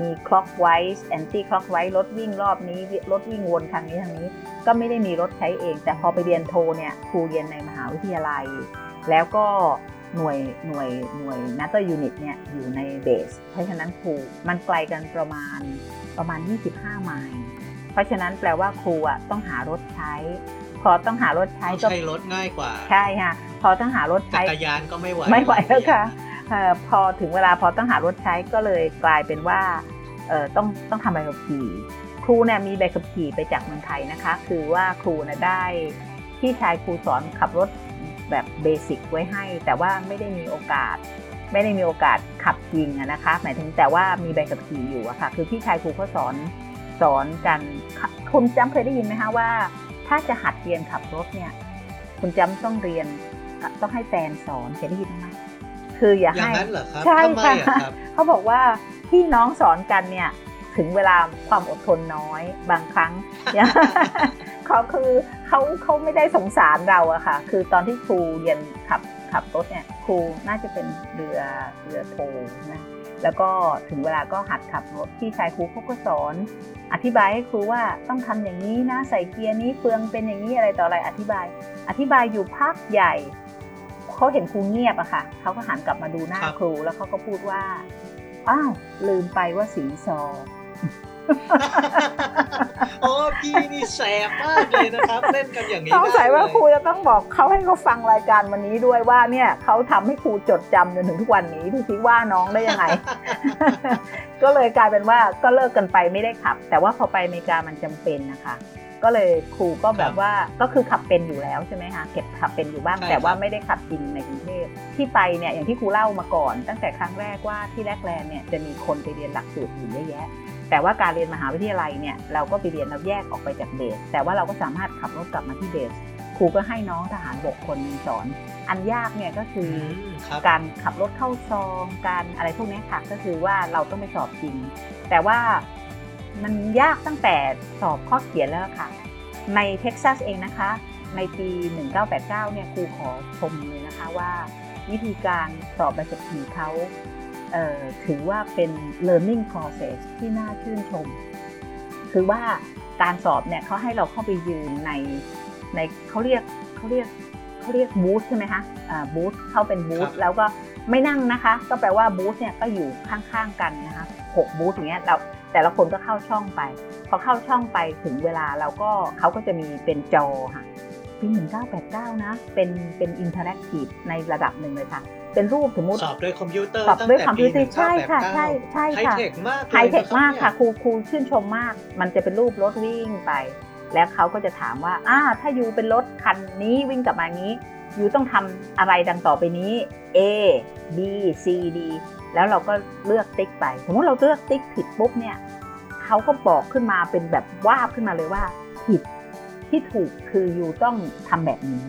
มี clockwise anti clockwise รถวิ่งรอบนี้รถวิ่งวนทางนี้ทางนี้ ก็ไม่ได้มีรถใช้เอง แต่พอไปเรียนโทเนี่ยครูเรียนในมหาวิทยาลัย แล้วก็หน่วยหน่วยหน่วยนัตเตอร์ unit เนี่ยอยู่ใน base เพราะฉะนั้นครูมันไกลกันประมาณประมาณ 25 ไมล์ เพราะฉะนั้นแปลว่าครูอะต้องหารถใช้ พอต้องหารถใช้ต้องก็ใช้รถง่ายกว่า ใช่ค่ะพอต้องหารถจัใช้กรยานก็ไม่ไหวไม่ไหวแล้วค่ะเอ่อพอถึงเวลาพอต้องหารถใช้ก็เลยกลายเป็นว่าเอ่อต้องต้องทำใบขับขี่ครูเนี่ยมีใบขับขี่ไปจากเมืองไทยนะคะ คือว่าครูนะได้พี่ชายครูสอนขับรถแบบเบสิกไว้ให้ แต่ว่าไม่ได้มีโอกาส ไม่ได้มีโอกาสขับจริงอะนะคะ หมายถึงแต่ว่ามีใบขับขี่อยู่อะค่ะ คือพี่ชายครูเขาสอน สอนกันคุณจำเคยได้ยินไหมคะว่า ถ้าจะหัดเรียนขับรถเนี่ย คุณจำต้องเรียนต้องให้แฟนสอนเคยได้ยินไหมคคืออย่าอย่างให้นั้นเหรอครับใช่ทำไมค่ะอะครับเขาบอกว่าพี่น้องสอนกันเนี่ยถึงเวลาความอดทนน้อยบางครั้งเขาคือเขาเขาไม่ได้สงสารเราอะค่ะ คือตอนที่ครูเรียนขับขับรถเนี่ยครูน่าจะเป็นเรือเรือโทนะ แล้วก็ถึงเวลาก็หัดขับรถพี่ชายครูเขาก็สอน อธิบายให้ครูว่าต้องทำอย่างนี้นะใส่เกียร์นี้เฟืองเป็นอย่างนี้อะไรต่ออะไรอธิบาย อธิบายอยู่พักใหญ่เขาเห็นครูเงียบอะค่ะเขาก็หันกลับมาดูหน้าครับครูแล้วเขาก็พูดว่าอ้าวลืมไปว่าสีซอ โอ้พี่นี่แสบมากเลยนะครับเล่นกันอย่างนี้สงสัยว่าได้เลยครูจะต้องบอกเขาให้เขาฟังรายการวันนี้ด้วยว่าเนี่ยเขาทำให้ครูจดจำจนถึงทุกวันนี้ดูสิว่าน้องได้ยังไง ก็เลยกลายเป็นว่าก็เลิกกันไปไม่ได้ขับ แต่ว่าพอไปอเมริกามันจำเป็นนะคะ ก็เลยครูก็แบบว่าก็คือขับเป็นอยู่แล้วใช่ไหมคะเก็บขับเป็นอยู่บ้างใช่แต่ว่าครับไม่ได้ขับจริงในกรุงเทพที่ไปเนี่ยอย่างที่ครูเล่ามาก่อน ตั้งแต่ครั้งแรกว่าที่แรกแลนด์เนี่ยจะมีคนไปเรียนหลักสูตรอยู่เยอะแยะ แต่ว่าการเรียนมหาวิทยาลัยเนี่ยเราก็ไปเรียนเราแยกออกไปจากเบส แต่ว่าเราก็สามารถขับรถกลับมาที่เบสครูก็ให้น้องทหารบกคนหนึงสอน อันยากเนี่ยก็คืออือมครับการขับรถเข้าซองการอะไรพวกเนี้ยค่ะก็คือว่าเราต้องไปสอบจริง แต่ว่ามันยากตั้งแต่สอบข้อเขียนแล้วค่ะ ในเท็กซัสเองนะคะ ในปี 1989 เนี่ยครูขอชมเลยนะคะว่า วิธีการสอบใบขับขี่เขาเอ่อ ถือว่าเป็น learning process ที่น่าชื่นชม คือว่าการสอบเนี่ยเขาให้เราเข้าไปยืนในในเขาเรียกเขาเรียกเขาเรียกบูธใช่ไหมคะอ่าบูธเข้าเป็นบูธครับแล้วก็ไม่นั่งนะคะ ก็แปลว่าบูธเนี่ยก็อยู่ข้างๆกันนะคะหกบูธอย่างเงี้ยเราแต่ละคนก็เข้าช่องไป พอเข้าช่องไปถึงเวลาเราก็เขาก็จะมีเป็นจอค่ะปี1989 นะ เป็นเป็น interactive ในระดับหนึ่งเลยค่ะ เป็นรูปสมมติสอบด้วยคอมพิวเตอร์สอบด้วยตั้งแต่คอมพิวเตอร์ปีใช่ค่ะ1989ใช่ใช่ค่ะไฮเทคมากเลยไฮเทคมากค่ะนครูครูชื่นชมมาก มันจะเป็นรูปรถวิ่งไป แล้วเขาก็จะถามว่าอ่าถ้า you เป็นรถคันนี้วิ่งกลับมางี้ you ต้องทำอะไรดังต่อไปนี้ A B C D แล้วเราก็เลือกติ๊กไป สมมติเราเลือกติ๊กผิดปุ๊บเนี่ยเขาก็บอกขึ้นมาเป็นแบบวาบขึ้นมาเลยว่า ผิดที่ถูกคือ you ต้องทำแบบนี้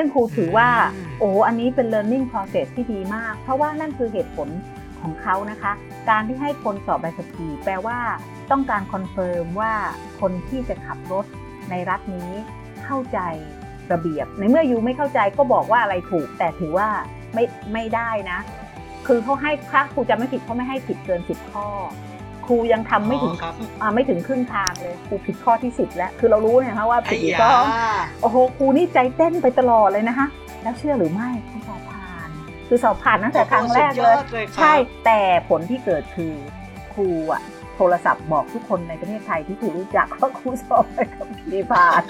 ซึ่งครูถือว่าอืมโอ้อันนี้เป็น learning process ที่ดีมาก เพราะว่านั่นคือเหตุผลของเขานะคะ การที่ให้คนสอบใบขับขี่แปลว่าต้องการ confirm ว่าคนที่จะขับรถในรัฐนี้เข้าใจระเบียบ ในเมื่อ you ไม่เข้าใจก็บอกว่าอะไรถูก แต่ถือว่าไม่ไม่ได้นะ คือเขาให้ค่าครูจะไม่ผิดเขาไม่ให้ผิดเกินสิบข้อค รูยังทำไม่ถึงอ๋อครับอ่าไม่ถึงครึ่งทางเลยครูผิดข้อที่สิบแล้ว คือเรารู้เนี่ยคะว่าไอ้ผิดกี่ยาข้อโอ้โหครูนี่ใจเต้นไปตลอดเลยนะคะ แล้วเชื่อหรือไม่ครูสอบผ่าน คือสอบผ่านตั้งแต่ครั้งแรกเลยสุดอดเลยครับใช่แต่ผลที่เกิดคือครูอะโทรศัพท์บอกทุกคนในประเทศไทยที่ครูรู้จักว่าครูสอบไปกับขี่ผ่าน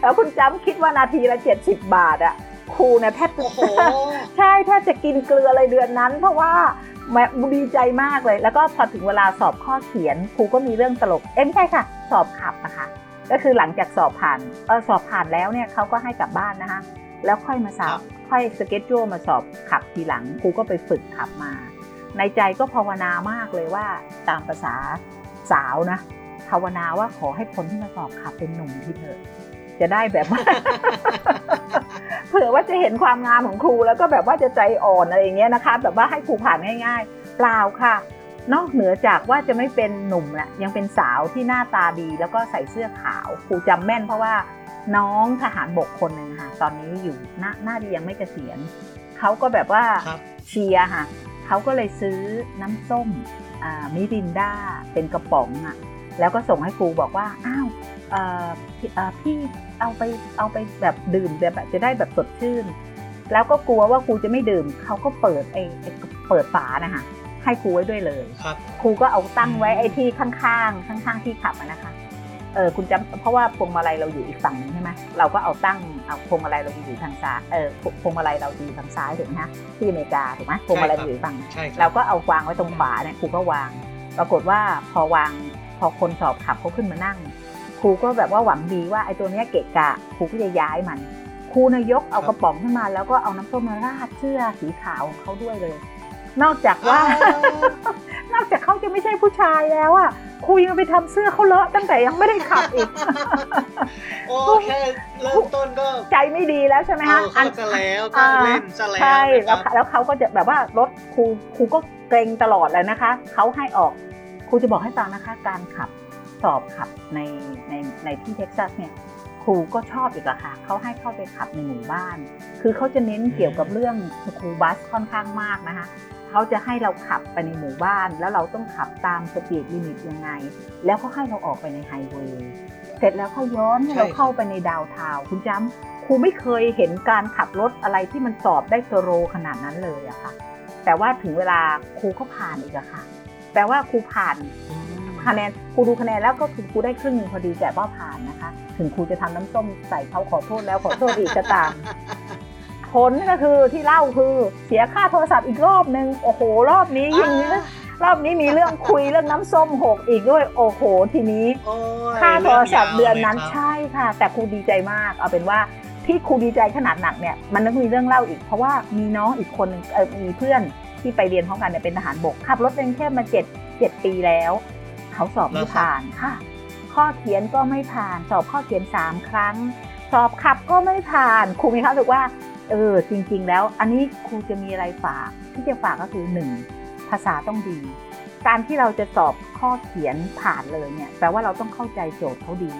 แล้วคุณจำคิดว่านาทีละ70บาทอะครูเนี่ยแทบจะโอ้โหใช่แทบจะกินเกลือเลยเดือนนั้น เพราะว่าแม่ ดีใจมากเลย แล้วก็พอถึงเวลาสอบข้อเขียนครูก็มีเรื่องตลก เอ้ยไม่ใช่ค่ะ สอบขับนะคะก็คือหลังจากสอบผ่านเออสอบผ่านแล้วเนี่ยเขาก็ให้กลับบ้านนะคะแล้วค่อยมาสอครับบค่อยสเก็ตโจมาสอบขับทีหลังครูก็ไปฝึกขับมา ในใจก็ภาวนามากเลยว่าตามภาษาสาวนะภาวนาว่าขอให้คนที่มาสอบขับเป็นหนุ่มที่เถอะ จะได้แบบว่าเผื่อว่าจะเห็นความงามของครูแล้วก็แบบว่าจะใจอ่อนอะไรอย่างเงี้ยนะคะ แบบว่าให้ครูผ่านง่าย ๆ เปล่าค่ะ นอกเหนือจากว่าจะไม่เป็นหนุ่มน่ะยังเป็นสาวที่หน้าตาดีแล้วก็ใส่เสื้อขาวครูจำแม่นเพราะว่าน้องทหารบกคนหนึ่งค่ะ ตอนนี้อยู่หน้าหน้าดียังไม่เกษียณเขาก็แบบว่าครับเชียร์ค่ะเขาก็เลยซื้อน้ำส้มอ่ามิรินดาเป็นกระป๋องอะแล้วก็ส่งให้ครูบอกว่า อ้าวเอ่อพี่ เอ่อพี่เอาไปเอาไปแบบดื่มแบบจะได้แบบสดชื่น แล้วก็กลัวว่าครูจะไม่ดื่มเขาก็เปิดไอ้ไอ้เปิดฝานะคะให้ครูไว้ด้วยเลยครับครูก็เอาตั้งไว้ไอ้ที่ข้างๆข้างๆที่ขับอะนะคะเออคุณจำเพราะว่าพวงมาลัยเราอยู่อีกฝั่งหนึงใช่ไหมเราก็เอาตั้งเอาพวงมาลัยเราอยู่ทางซ้ายเออพวพวงมาลัยเราอยู่ทางซ้ายถูกไหมฮะที่อเมริกาถูกไหมพวงมาลัยใช่ครับอยู่อีกฝั่งใช่ครับเราก็เอาวางไว้ตรงฝาเนี่ยครูก็วาง ปรากฏว่าพอวางพอคนสอบขับเขาขึ้นมานั่ง ครูก็แบบว่าหวังดีว่าไอ้ตัวเนี้ยเกะกะครูก็จะย้ายมันครูนายกเอากระป๋องขึ้นมา แล้วก็เอาน้ำส้มมาราดเสื้อสีขาวของเขาด้วยเลย นอกจากว่า นอกจากเขาจะไม่ใช่ผู้ชายแล้วอะครูยังไปทำเสื้อเขาเลอะตั้งแต่ยังไม่ได้ขับอีกโอ้แค่เริ่มต้นก็ใจไม่ดีแล้วใช่ไหมเอาคะเข้าซะแล้วการเล่นซะแล้วใช่นะคแล้รัวบแล้วเขาก็จะแบบว่ารถครูครูก็เกรงตลอดเลยนะคะเขาให้ออกครูจะบอกให้ฟังนะคะ การขับ สอบขับในในในที่เท็กซัสเนี่ยครูก็ชอบอีกอะค่ะเขาให้เข้าไปขับในหมู่บ้าน คือเขาจะเน้นเกี่ยวกับเรื่อง school bus ค่อนข้างมากนะคะเขาจะให้เราขับไปในหมู่บ้าน แล้วเราต้องขับตาม speed limit ยังไง แล้วก็ให้เราออกไปในไฮเวย์เสร็จแล้วก็ย้อนให้เราเข้าไปใน downtown คุณจำครูไม่เคยเห็นการขับรถอะไรที่มันสอบได้โซโรขนาดนั้นเลยอะค่ะ แต่ว่าถึงเวลาครูก็ผ่านอีกอะค่ะ แปลว่าครูผ่าน คะแนนครูดูคะแนนแล้วก็คือครูได้ครึ่งหนึงพอดีแต่ว่าผ่านนะคะ ถึงครูจะทำน้ำส้มใส่เขาขอโทษแล้วขอโทษอีกก็ตามผลก็คือที่เล่าคือเสียค่าโทรศัพท์อีกรอบนึงโอ้โห รอบนี้ยิ่งรอบนี้มีเรื่องคุยเรื่องน้ำส้มหกอีกด้วยโอ้โหทีนี้โอ้ยค่าโทรศัพท์เดือนนั้นรื่องยาวลยครับใช่ค่ะ แต่ครูดีใจมากเอาเป็นว่าที่ครูดีใจขนาดหนักเนี่ยมันต้องมีเรื่องเล่าอีก เพราะว่ามีน้องอีกคนหนึงเออมีเพื่อนที่ไปเรียนพร้อมกันเนี่ยเป็นทหารบกขับรถเป็นแค่มาเจ็ดเจ็ดปีแล้ว เขาสอบไม่ผ่านค่ะ ข้อเขียนก็ไม่ผ่าน สอบข้อเขียนสามครั้ง สอบขับก็ไม่ผ่านครูมีความรู้สึกว่าเออจริง ๆ แล้ว อันนี้ครูจะมีอะไรฝากที่จะฝากก็คือหนึ่งภาษาต้องดี การที่เราจะสอบข้อเขียนผ่านเลยเนี่ยแปลว่าเราต้องเข้าใจโจทย์เขาดี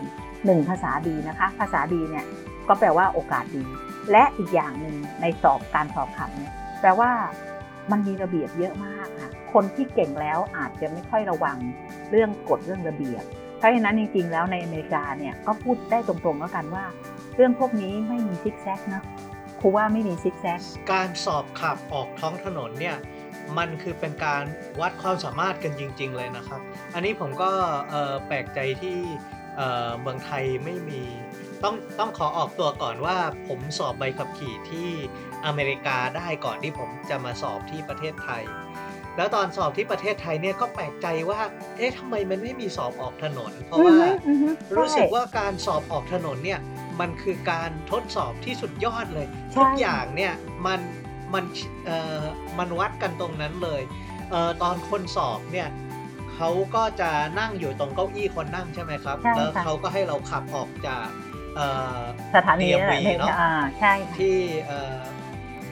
หนึ่งภาษาดีนะคะ ภาษาดีเนี่ยก็แปลว่าโอกาสดี และอีกอย่างหนึ่งในสอบการสอบขับเนี่ยแปลว่ามันมีระเบียบเยอะมากค่ะ คนที่เก่งแล้วอาจจะไม่ค่อยระวัง เรื่องกฎเรื่องระเบียบเพราะฉะนั้นจริงๆ แล้วในอเมริกาเนี่ยก็พูดได้ตรงๆแล้วกันว่า เรื่องพวกนี้ไม่มีซิกแซกนะครูว่าไม่มีซิกแซกการสอบขับออกท้องถนนเนี่ยมันคือเป็นการวัดความสามารถกันจริง ๆ เลยนะครับ อันนี้ผมก็แปลกใจที่เมืองไทยไม่มีต้องต้องขอออกตัวก่อนว่าผมสอบใบขับขี่ที่อเมริกาได้ก่อนที่ผมจะมาสอบที่ประเทศไทย แล้วตอนสอบที่ประเทศไทยเนี่ยก็แปลกใจว่า เอ๊ะทำไมมันไม่มีสอบออกถนน เพราะว่าอือฮึรู้สึกใช่ว่าการสอบออกถนนเนี่ยมันคือการทดสอบที่สุดยอดเลยใช่ทุกอย่างเนี่ยมันมันเอ่อมันวัดกันตรงนั้นเลยเอ่อตอนคนสอบเนี่ยเขาก็จะนั่งอยู่ตรงเก้าอี้คนนั่งใช่ไหมครับใช่แล้วค่ะเขาก็ให้เราขับออกจากเอ่อสถานีนั่นแหละ DMV เนอะอ่าใช่ค่ะที่เอ่อ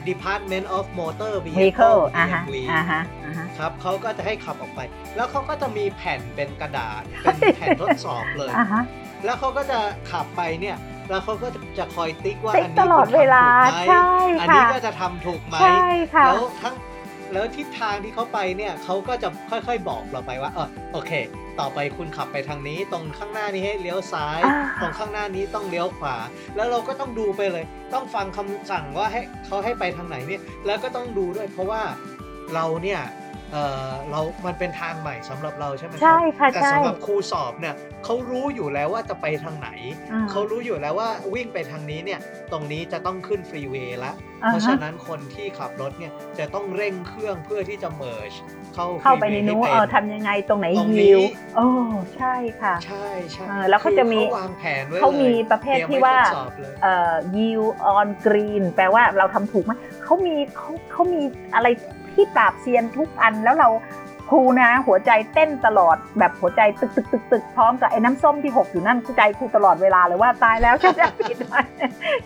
Department of Motor vehicle Vehicle อ่าฮะ DMV อ่าฮะอ่าฮะครับเขาก็จะให้ขับออกไป แล้วเขาก็จะมีแผ่นเป็นกระดาษ เป็นแผ่นทดสอบเลยอ่าฮะแล้วเขาก็จะขับไปเนี่ยแล้วเขาก็จะคอยติ๊กว่าติ๊กอันนี้ตลอดเวลาคุณทำถูกไหมใช่อันค่ะนี้ก็จะทำถูกไหมใช่ค่ะแล้วทั้งแล้วทิศทางที่เขาไปเนี่ยเขาก็จะค่อยๆบอกเราไปว่าเออโอเค ต่อไปคุณขับไปทางนี้ ตรงข้างหน้านี้ให้เลี้ยวซ้ายอ่าตรงข้างหน้านี้ต้องเลี้ยวขวา แล้วเราก็ต้องดูไปเลย ต้องฟังคำสั่งว่าให้เขาให้ไปทางไหนเนี่ย แล้วก็ต้องดูด้วย เพราะว่าเราเนี่ย เออเรา มันเป็นทางใหม่สำหรับเราใช่ไหมครับใช่ค่ะแต่ใช่สำหรับครูสอบเนี่ยเขารู้อยู่แล้วว่าจะไปทางไหนอ่เขารู้อยู่แล้วว่าวิ่งไปทางนี้เนี่ย ตรงนี้จะต้องขึ้นฟรีเวย์ละอ่าฮะเพราะฉะนั้นคนที่ขับรถเนี่ยจะต้องเร่งเครื่องเพื่อที่จะเมิร์ชเข้าเข้าไปใน freeway นู้นให้เอป็อทำยังไงตรงไหนตรงนี้ยิวโอ้ใช่ค่ะ ใช่ใช่เออแล้วเขาจะมีคือเขาวางแผนไว้เขามีลยประเภทตยมที่ไว่าทดสอบเลยเอ่อ yield on green แปลว่าเราทำถูกไหมเขามีเขาเขามีอะไร ที่ปราบเซียนทุกอันแล้วเราครูนะ หัวใจเต้นตลอดแบบหัวใจตึกตึกตึกตึกพร้อมกับไอ้น้ำส้มที่หกอยู่นั่นใจครูตลอดเวลาเลยว่าตายแล้วฉันจะผิดไหม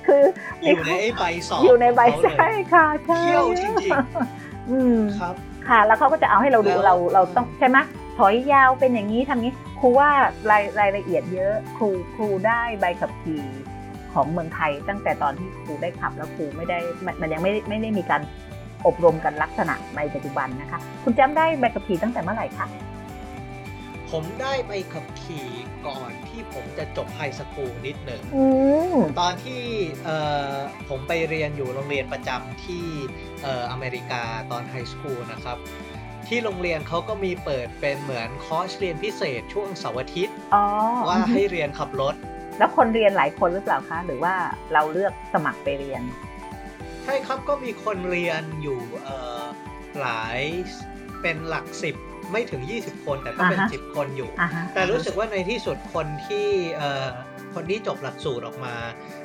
คืออยู่ในไอ้ใบสอบอยู่ในใบของเขาเลยใช่ค่ะใช่เที่ยวจริงอืมๆครับค่ะแล้วเขาก็จะเอาให้เราดูแล้วเราเราต้องใช่ไหมถอยยาวเป็นอย่างนี้ทำนี้ครูว่ารายรายละเอียดเยอะครูครูได้ใบขับขี่ของเมืองไทยตั้งแต่ตอนที่ครูได้ขับแล้วครูไม่ได้มันมันยังไม่ไม่ได้มีการ อบรมกันลักษณะในปัจจุบันนะคะ คุณจำได้ใบขับขี่ตั้งแต่เมื่อไหร่คะผมได้ไปขับขี่ก่อนที่ผมจะจบ high school นิดหนึ่งอืมตอนที่เอ่อผมไปเรียนอยู่โรงเรียนประจำที่เอ่ออเมริกาตอน high school นะครับ ที่โรงเรียนเขาก็มีเปิดเป็นเหมือนคอร์สเรียนพิเศษช่วงเสาร์อาทิตย์อ๋อว่าให้เรียนขับรถ แล้วคนเรียนหลายคนหรือเปล่าคะ หรือว่าเราเลือกสมัครไปเรียน ใช่ครับก็มีคนเรียนอยู่เอ่อหลายเป็นหลักสิบไม่ถึง 20 คนแต่ก็เป็นอ่าฮะ10 คนอยู่อ่าฮะแต่รู้สึกว่าในที่สุดคนที่เอ่อคนที่จบหลักสูตรออกมา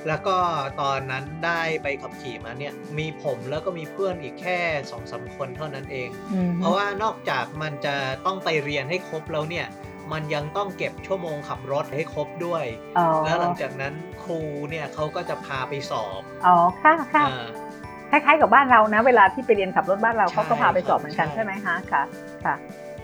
แล้วก็ตอนนั้นได้ไปขับขี่มาเนี่ย มีผมแล้วก็มีเพื่อนอีกแค่สองสามคนเท่านั้นเองอืมเพราะว่านอกจากมันจะต้องไปเรียนให้ครบแล้วเนี่ย มันยังต้องเก็บชั่วโมงขับรถให้ครบด้วยอ๋อแล้วหลังจากนั้นครูเนี่ยเขาก็จะพาไปสอบ อ๋อ ค่ะค่ะอ่าค ล้ายๆกับบ้านเรานะ เวลาที่ไปเรียนขับรถบ้านเราใช่เขาก็พาไปสอบเหมือนกันใช่ ใช่ไหมคะค่ะค่ะ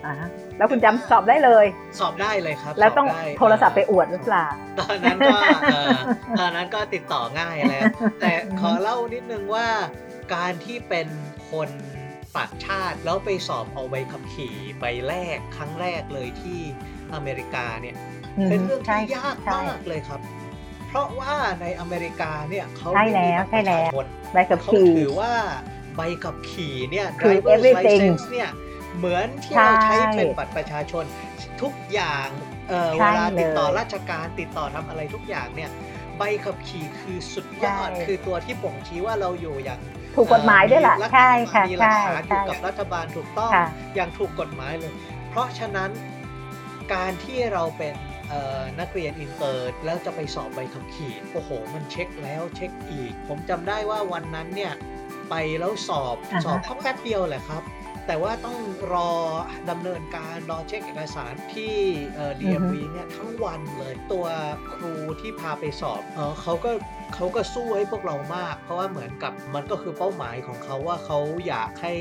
อ่าฮะแล้วคุณจำสอบได้เลย สอบได้เลยครับแล้วต้องสบด้โทรศัพท์ไปอวดหรือเปล่า ตอนนั้นก็เอ่อตอนนั้นก็ติดต่อง่ายแล้ว แต่ขอเล่านิดนึงว่า การที่เป็นคนต่างชาติแล้วไปสอบเอาใบขับขี่ใบแรกครั้งแรกเลยที่อเมริกาเนี่ย เป็นเรื่องใช่ที่ยากใช่มากเลยครับ เพราะว่าในอเมริกาเนี่ยเขาใช่แล้วไม่มีบัตรใช่แล้วประชาชนใบขับเขาขี่ถือว่าใบขับขี่เนี่ยคือ driver's everything license เนี่ยเหมือนที่เราใช้ใช่เป็นบัตรประชาชนทุกอย่างเอ่อใช่เวลาติดต่อเลยราชการติดต่อทำอะไรทุกอย่างเนี่ยใบขับขี่คือสุดยอดใช่คือตัวที่บ่งชี้ว่าเราอยู่อย่างถูกกฎหมายด้วยล่ะเอ่อมีใช่ค่ะมีหลัใช่กฐานอยู่ใช่กับรัฐบาลถูกต้องค่ะอย่างถูกกฎหมายเลย เพราะฉะนั้นการที่เราเป็นเอ่อ นักเรียนอินเตอร์แล้วจะไปสอบใบขับขี่โอ้โห มันเช็คแล้วเช็คอีก ผมจำได้ว่าวันนั้นเนี่ยไปแล้วสอบอ่าฮะสอบแค่แป๊บเดียวแหละครับ แต่ว่าต้องรอดำเนินการรอเช็คเอกสารที่เอ่อ DMV เนี่ยทั้งวันเลยตัวครูที่พาไปสอบเออเขาก็ เขาก็สู้ให้พวกเรามาก เพราะว่าเหมือนกับมันก็คือเป้าหมายของเขาว่าเขาอยากให้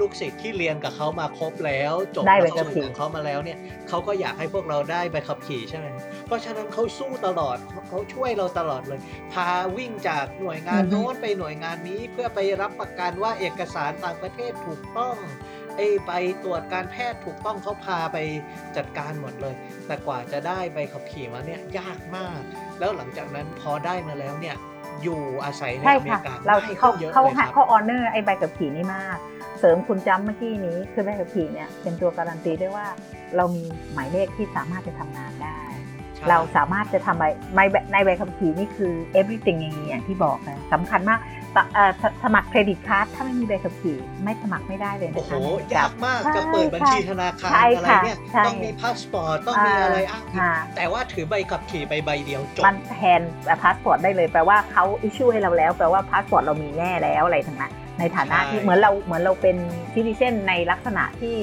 ลูกศิษย์ที่เรียนกับเขามาครบแล้วจบได้หใบลักขับสูตรขี่ของเขามาแล้วเนี่ยเขาก็อยากให้พวกเราได้ใบขับขี่ใช่ไหมเพราะฉะนั้นเขาสู้ตลอดเขาเขาช่วยเราตลอดเลย พาวิ่งจากหน่วยงานอือฮึโน้นไปหน่วยงานนี้เพื่อไปรับประกันว่าเอกสารต่างประเทศถูกต้อง ไอ้ใบตรวจการแพทย์ถูกต้องเขาพาไปจัดการหมดเลย แต่กว่าจะได้ใบขับขี่มาเนี่ยยากมาก แล้วหลังจากนั้นพอได้มาแล้วเนี่ยอยู่อาศัยในใช่อเมค่ะริกาเราง่ยเขาขึ้นเยอะเขาเลยครับเขา honor ไอ้ใบขับขี่นี่มาก เสริมคุณจำเมื่อกี้นี้คือใบขับขี่เนี่ยเป็นตัวการันตีได้ว่าเรามีหมายเลขที่สามารถจะทำงานได้ใช่เราสามารถจะทำใบใบในใบขับขี่นี่คือ everything อย่างนี้อย่างที่บอกนะสำคัญมากตเอ่อ สสมัครเครดิตการ์ดถ้าไม่มีใบขับขี่ไม่สมัครไม่ได้เลยโอ้นะโหคะยากมากใช่จะเปิดบัญชีธนาคารใช่อะไรค่ะเนี่ยใช่ต้องมีพาสปอร์ตต้องมีอะไรอ้างอิงค่ะแต่ว่าถือใบขับขี่ไปใบเดียวจบมันแทนพาสปอร์ตได้เลยแปลว่าเขา issue ให้เราแล้วแปลว่าพาสปอร์ตเรามีแน่แล้วอะไรทั้งนั้นในฐานะที่ใช่เหมือนเราเหมือนเราเป็น citizen ในลักษณะที่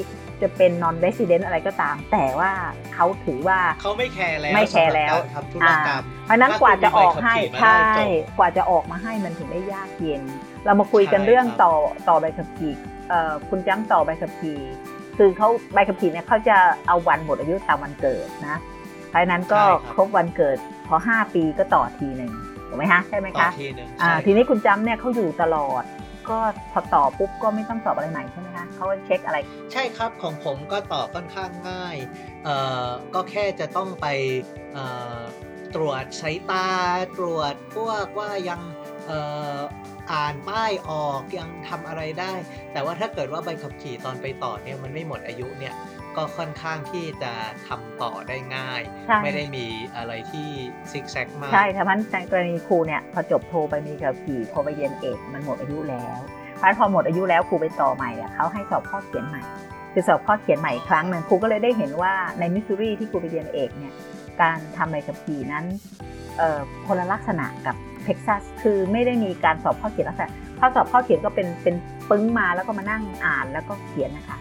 จะเป็น non resident อะไรก็ตาม แต่ว่าเขาถือว่าเขาไม่แคร์แล้วไม่แคร์แล้วสำหรับการทำธุรกรรมเพราะฉะนั้นกว่าจะออกให้ถ้าคุณมีใบขับขี่มาได้ใช่จบกว่าจะออกมาให้มันถึงได้ยากเย็น เรามาคุยกันใช่เรื่องครับต่อต่อใบขับขี่เอ่อคุณจ้ำต่อใบขับขี่คือเขาใบขับขี่เนี่ยเขาจะเอาวันหมดอายุตามวันเกิดนะเพราะฉะนั้นก็ใช่ครับครบวันเกิดพอ 5 ปีก็ต่อทีหนึ่งถูกไหมคะใช่ไหมต่อคะทีหนึ่งอ่าใช่ทีนี้คุณจ้ำเนี่ยเขาอยู่ตลอด ก็พอต่อปุ๊บก็ไม่ต้องสอบอะไรใหม่ใช่ไหมคะเขาเช็คอะไร ใช่ครับของผมก็ตอบค่อนข้างง่ายเอ่อก็แค่จะต้องไปเอ่อตรวจสายตาตรวจพวกว่ายังเอ่ออ่านป้ายออกยังทำอะไรได้ แต่ว่าถ้าเกิดว่าใบขับขี่ตอนไปต่อเนี่ยมันไม่หมดอายุเนี่ย ก็ค่อนข้างที่จะทำต่อได้ง่ายใช่ไม่ได้มีอะไรที่ซิกแซกมาก ใช่ค่ะเพราะฉะนั้นในกรณีครูเนี่ยพอจบโทไปมีกับขี่พอไปเรียนเอกมันหมดอายุแล้วเพราะฉะนั้นพอหมดอายุแล้วครูไปต่อใหม่อะเขาให้สอบข้อเขียนใหม่ คือสอบข้อเขียนใหม่อีกครั้งหนึ่งครูก็เลยได้เห็นว่าในมิสซูรีที่ครูไปเรียนเอกเนี่ยการทำใบขับขี่นั้นเอ่อคนละลักษณะกับเท็กซัสคือไม่ได้มีการสอบข้อเขียนลักษณะข้อสอบข้อเขียนก็เป็นเป็นปึ้งมาแล้วก็มานั่งอ่านแล้วก็เขียนนะคะ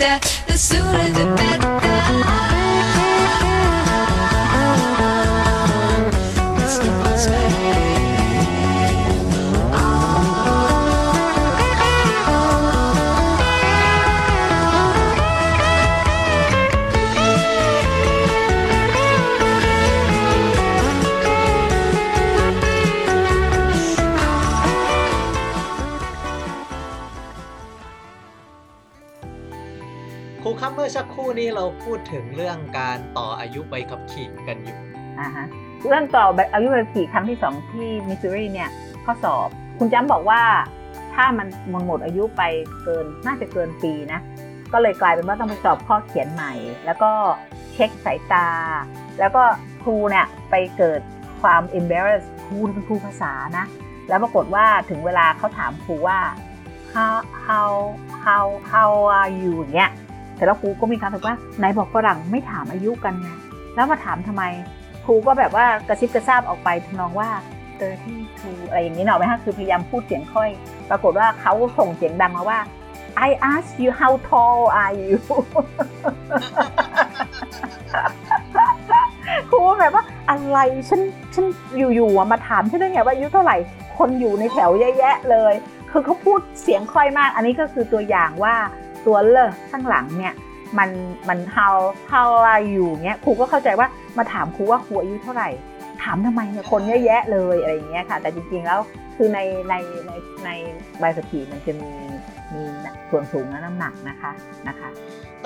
the sooner the better. นี้เราพูดถึงเรื่องการต่ออายุใบขับขี่กันอยู่อ่าฮะเรื่องต่ออายุใบขับขี่ครั้งที่สองที่มิสซูรีเนี่ยข้อสอบ คุณจำบอกว่าถ้ามันมันหมดอายุไปเกินน่าจะเกินปีนะ ก็เลยกลายเป็นว่าต้องไปสอบข้อเขียนใหม่ แล้วก็เช็คสายตา แล้วก็ครูเนี่ยไปเกิดความ embarrass ครูเป็นครูภาษานะ แล้วปรากฏว่าถึงเวลาเขาถามครูว่า how how how how are you เงี้ย แต่แล้วครูก็มีการบอกว่าไหนบอกฝรั่งไม่ถามอายุกันไงแล้วมาถามทำไมครูก็แบบว่ากระซิบกระซาบออกไปทำนองว่า32อะไรอย่างนี้เนาะไหมฮะคือพยายามพูดเสียงค่อย ปรากฏว่าเขาส่งเสียงดังมาว่า I ask you how tall are you ครูแบบว่าอะไรฉันฉันอยู่ๆมาถามฉันได้ไงว่าอายุเท่าไหร่คนอยู่ในแถวเยอะแยะเลย คือเขาพูดเสียงค่อยมาก อันนี้ก็คือตัวอย่างว่า ตัวเลอข้างหลังเนี่ยมันมัน how how are you เงี้ยครูก็เข้าใจว่ามาถามครูว่าครูอายุเท่าไหร่ ถามทำไมเนี่ยคนเยอะแยะเลยอะไรอย่างเงี้ยค่ะ แต่จริงๆแล้วคือในในในในใบขับขี่มันจะมีมีส่วนสูงและน้ำหนักนะคะนะคะ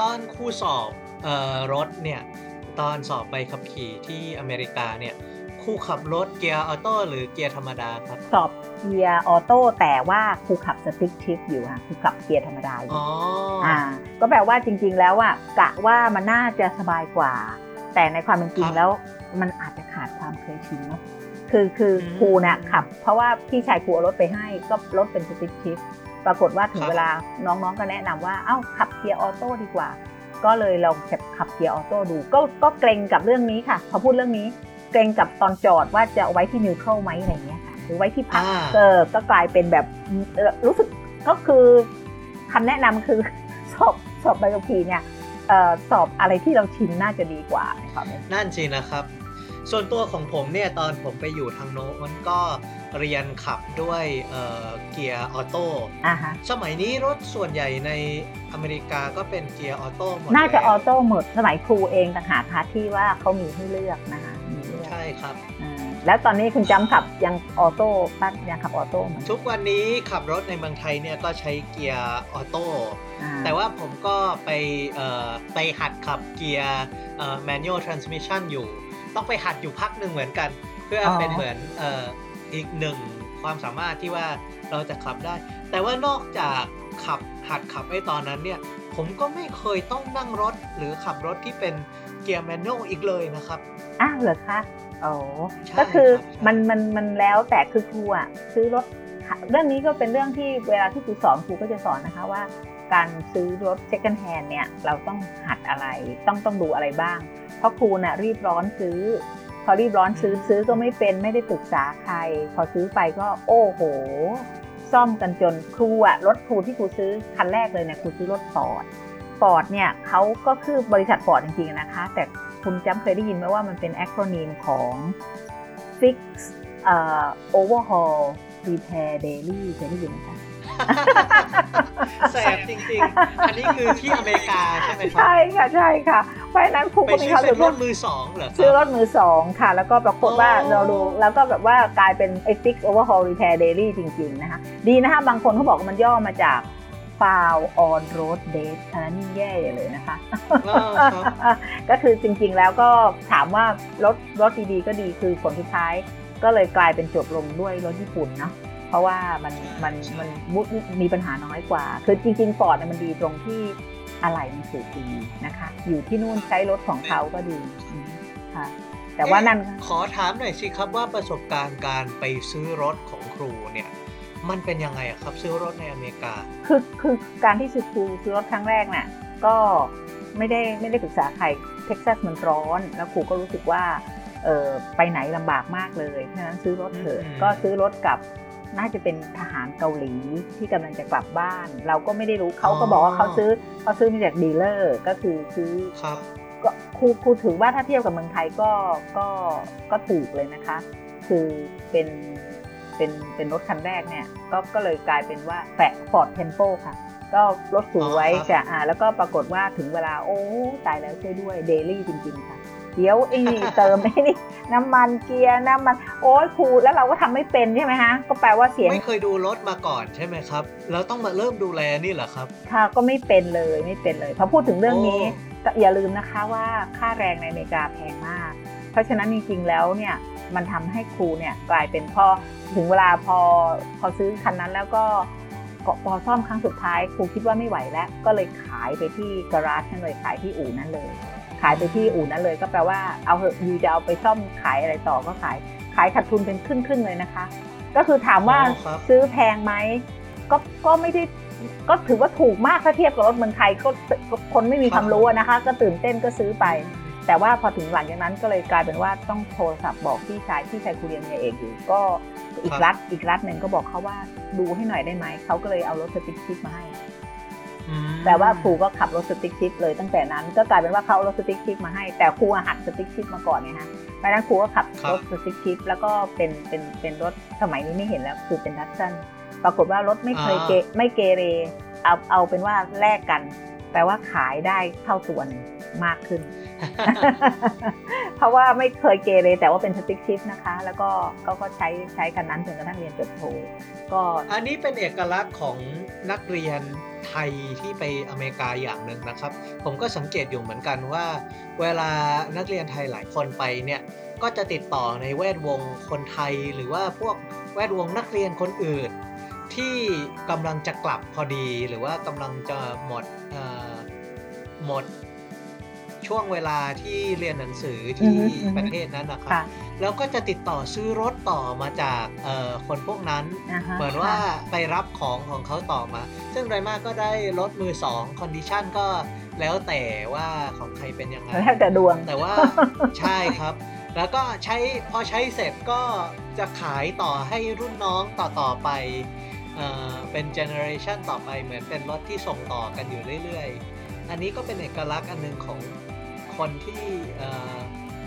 ตอนครูสอบออรถเนี่ยตอนสอบใบขับขี่ที่อเมริกาเนี่ย ครูขับรถเกียร์ออโต้หรือเกียร์ธรรมดาครับ สอบเกียร์ออโต้แต่ว่าครูขับ stick shift อยู่ค่ะครูขับเกียร์ธรรมดาอยู่อ๋ออ่า ก็แปลว่าจริง ๆ แล้วอะกะว่ามันน่าจะสบายกว่า แต่ในความเป็นจริงแล้วมันอาจจะขาดความเคยชินเนาะคือคือครูเนี่ยขับ เพราะว่าพี่ชายครูเอารถไปให้ก็รถเป็น stick shift ปรากฏว่าถึงเวลาน้องๆก็แนะนำว่าเอ้าขับเกียร์ออโต้ดีกว่า ก็เลยลองขับเกียร์ออโต้ดูก็ก็เกรงกับเรื่องนี้ค่ะ พอพูดเรื่องนี้ เกรงกับตอนจอดว่าจะเอาไว้ที่นิวทรัลไหมอะไรเงี้ยค่ะหรือไว้ที่พักอ่าเออก็กลายเป็นแบบเอ่อรู้สึกก็คือคำแนะนำคือสอบสอบใบขับขี่เนี่ยเอ่อสอบอะไรที่เราชินน่าจะดีกว่าในความเป็นนั่นสินะครับ ส่วนตัวของผมเนี่ยตอนผมไปอยู่ทางโน้นก็เรียนขับด้วยเอ่อเกียร์ออโต้อ่าฮะสมัยนี้รถส่วนใหญ่ในอเมริกาก็เป็นเกียร์ออโต้หมดน่าจะอแล้วอโต้หมดสมัยครูเองต่างหากค่ะที่ว่าเขามีให้เลือกนะคะมีเลือกใช่ครับอ่าแล้วตอนนี้คุณจำขับยังออโต้ปั้นยังขับออโต้เหมือนทุกวันนี้ขับรถในเมืองไทยเนี่ยก็ใช้เกียร์ออโต้อ่าแต่ว่าผมก็ไปเอ่อไปหัดขับเกียร์เอ่อ manual transmission อยู่ ต้องไปหัดอยู่พักหนึ่งเหมือนกัน เพื่อเป็นเหมือนเอ่ออีกหนึ่งความสามารถที่ว่าเราจะขับได้ แต่ว่านอกจากขับหัดขับไอ้ตอนนั้นเนี่ย ผมก็ไม่เคยต้องนั่งรถหรือขับรถที่เป็นเกียร์ manual อีกเลยนะครับอ้าวเหรอคะโอ้ใช่ก็คือครับใช่มันมันมันแล้วแต่คือครูอะซื้อรถเรื่องนี้ก็เป็นเรื่องที่เวลาที่ครูสอนครูก็จะสอนนะคะว่า การซื้อรถ second hand เนี่ยเราต้องหัดอะไรต้องต้องดูอะไรบ้างเพ ราะครูน่ะรีบร้อนซื้อ พอรีบร้อนซื้อซื้อก็ไม่เป็นไม่ได้ปรึกษาใคร พอซื้อไปก็โอ้โห ซ่อมกันจนครูอะรถครูที่ครูซื้อคันแรกเลยเนี่ยครูซื้อรถฟอร์ดฟอร์ดเนี่ยเขาก็คือบริษัทฟอร์ดจริงๆนะคะ แต่คุณจำเคยได้ยินไหมว่ามันเป็น acronym ของ Fix เอ่อ Overhaul Repair Daily เคยได้ยินไหมคะ แสบจริงๆ อันนี้คือที่อเมริกาใช่ไหมครับ ใช่ค่ะใช่ค่ะ เพราะฉะนั้นครูไปก็มีซื้อความเป็รู้นสึกรว่าถมือสองเหรอคซื้อรรับถมือสองค่ะ แล้วก็ปรากฏว่าอ๋อเราดูแล้วก็แบบว่ากลายเป็น Fix Overhaul Repair Daily จริงๆนะคะดีนะคะบางคนเขาบอกว่ามันย่อมาจาก File on Road Date อันนั้นยิ่งแย่เลยนะคะอ่าครับก็คือจริงๆแล้วก็ถามว่ารถรถดีๆก็ดีคือผลสุดท้าย ก็เลยกลายเป็นจบลงด้วยรถญี่ปุ่นเนาะเพ ราะว่ามันมันมันมุมีปัญหาน้อยกว่า คือจริงๆฟอร์ดมันดีตรงที่อะไหล่มันสูงดีนะคะ อยู่ที่นู่นใช้รถของเขาก็ดีอืมค่ะแต่ว่านั่นขอถามหน่อยสิครับว่าประสบการณ์การไปซื้อรถของครูเนี่ยมันเป็นยังไงอะครับซื้อรถในอเมริกา คือคือการที่ซื้อครูซื้อรถครั้งแรกน่ะก็ไม่ได้ไม่ได้ปรึกษาใครเท็กซัสมันร้อน แล้วครูก็รู้สึกว่าเออไปไหนลำบากมากเลยเพราะฉะนั้นซื้อรถเถอะอืมก็ซื้อรถกับ น่าจะเป็นทหารเกาหลีที่กำลังจะกลับบ้าน เราก็ไม่ได้รู้เขาก็บอกว่าเขาซื้อเขาซื้อมาจาก dealer ก็คือซื้อครับก็ครูครูถือว่าถ้าเทียบกับเมืองไทยก็ก็ก็ถูกเลยนะคะ คือเป็นเป็นเป็นรถคันแรกเนี่ยก็ก็เลยกลายเป็นว่าแปะ Ford Tempo ค่ะก็รถสวยอ๋อครับจะอ่าแล้วก็ปรากฏว่าถึงเวลาโอ้ตายแล้วช่วยด้วย daily จริงๆค่ะ เดี๋ยวไอ้นี่เติมไอ้นี่น้ำมันเกียร์น้ำมันโอ้ยครูแล้วเราก็ทำไม่เป็นใช่ไหมฮะก็แปลว่าเสียงไม่เคยดูรถมาก่อนใช่ไหมครับแล้วต้องมาเริ่มดูแลนี่เหรอครับ ค่ะก็ไม่เป็นเลยไม่เป็นเลยพอพูดถึงเรื่องนี้โอ้ก็อย่าลืมนะคะว่าค่าแรงในอเมริกาแพงมาก เพราะฉะนั้นจริงๆแล้วเนี่ยมันทำให้ครูเนี่ยกลายเป็นพอถึงเวลาพอพอซื้อคันนั้นแล้วก็ก็พอซ่อมครั้งสุดท้ายครูคิดว่าไม่ไหวแล้ว ก็เลยขายไปที่การาจนั่นเลยขายที่อู่นั้นเลย ขายไปที่อู่นั้นเลยก็แปลว่าเอาเหอะยูจะเอาไปซ่อมขายอะไรต่อก็ขายขายขาดทุนเป็นครึ่งๆเลยนะคะ ก็คือถามว่าอ๋อครับซื้อแพงไหมก็ก็ไม่ได้ก็ถือว่าถูกมากถ้าเทียบกับรถเมืองไทยก็ก็คนไม่มีความรู้อะนะคะ ก็ตื่นเต้นก็ซื้อไป แต่ว่าพอถึงหลังจากนั้นก็เลยกลายเป็นว่าต้องโทรศัพท์บอกพี่ชายพี่ชายครูเรียนปริญญาเอกอยู่ก็อีครักบรัฐอีกรัฐหนึ่งก็บอกเขาว่าดูให้หน่อยได้ไหมเขาก็เลยเอารถ stick shift มาให้อืม แต่ว่าครูก็ขับรถ stick shift เลยตั้งแต่นั้นก็กลายเป็นว่าเขาเอารถ stick shift มาให้แต่ครูอะหัด stick shift มาก่อนไงฮะเพราะฉะนั้นครูก็ขับรถสติ๊กชิปแล้วก็เป็นเป็นเป็นรถสมัยนี้ไม่เห็นแล้วคือเป็นดัตสันปรากฏว่ารถไม่เคยเกไม่เกเรเอาเอาเป็นว่าแลกกันแปลว่าขายได้เท่าส่วนมากขึ้น เพราะว่าไม่เคยเกเรแต่ว่าเป็นสติ๊กชิปนะคะ แล้วก็ก็ก็ใช้ใช้กันนั้นจนกระทั่งเรียนจบโทก็อันนี้เป็นเอกลักษณ์ของนักเรียน ไทยที่ไปอเมริกาอย่างหนึ่งนะครับ ผมก็สังเกตอยู่เหมือนกันว่า เวลานักเรียนไทยหลายคนไปเนี่ยก็จะติดต่อในแวดวงคนไทยหรือว่าพวกแวดวงนักเรียนคนอื่น ที่กำลังจะกลับพอดี หรือว่ากำลังจะหมดหมด ช่วงเวลาที่เรียนหนังสือที่อือฮึอือฮึประเทศนั้นนะครับค่ะแล้วก็จะติดต่อซื้อรถต่อมาจากเอ่อคนพวกนั้นาฮะเหมือนว่าไปรับของของเขาต่อมา ซึ่งไรมากก็ได้รถมือสอง condition ก็แล้วแต่ว่าของใครเป็นยังไงแล้วแต่ดวงแต่ว่าใช่ครับ แล้วก็ใช้พอใช้เสร็จก็จะขายต่อให้รุ่นน้องต่อต่อๆไปเอ่อเป็น generation ต่อไปเหมือนเป็นรถที่ส่งต่อกันอยู่เรื่อยๆ อันนี้ก็เป็นเอกลักษณ์อันหนึงของ คนที่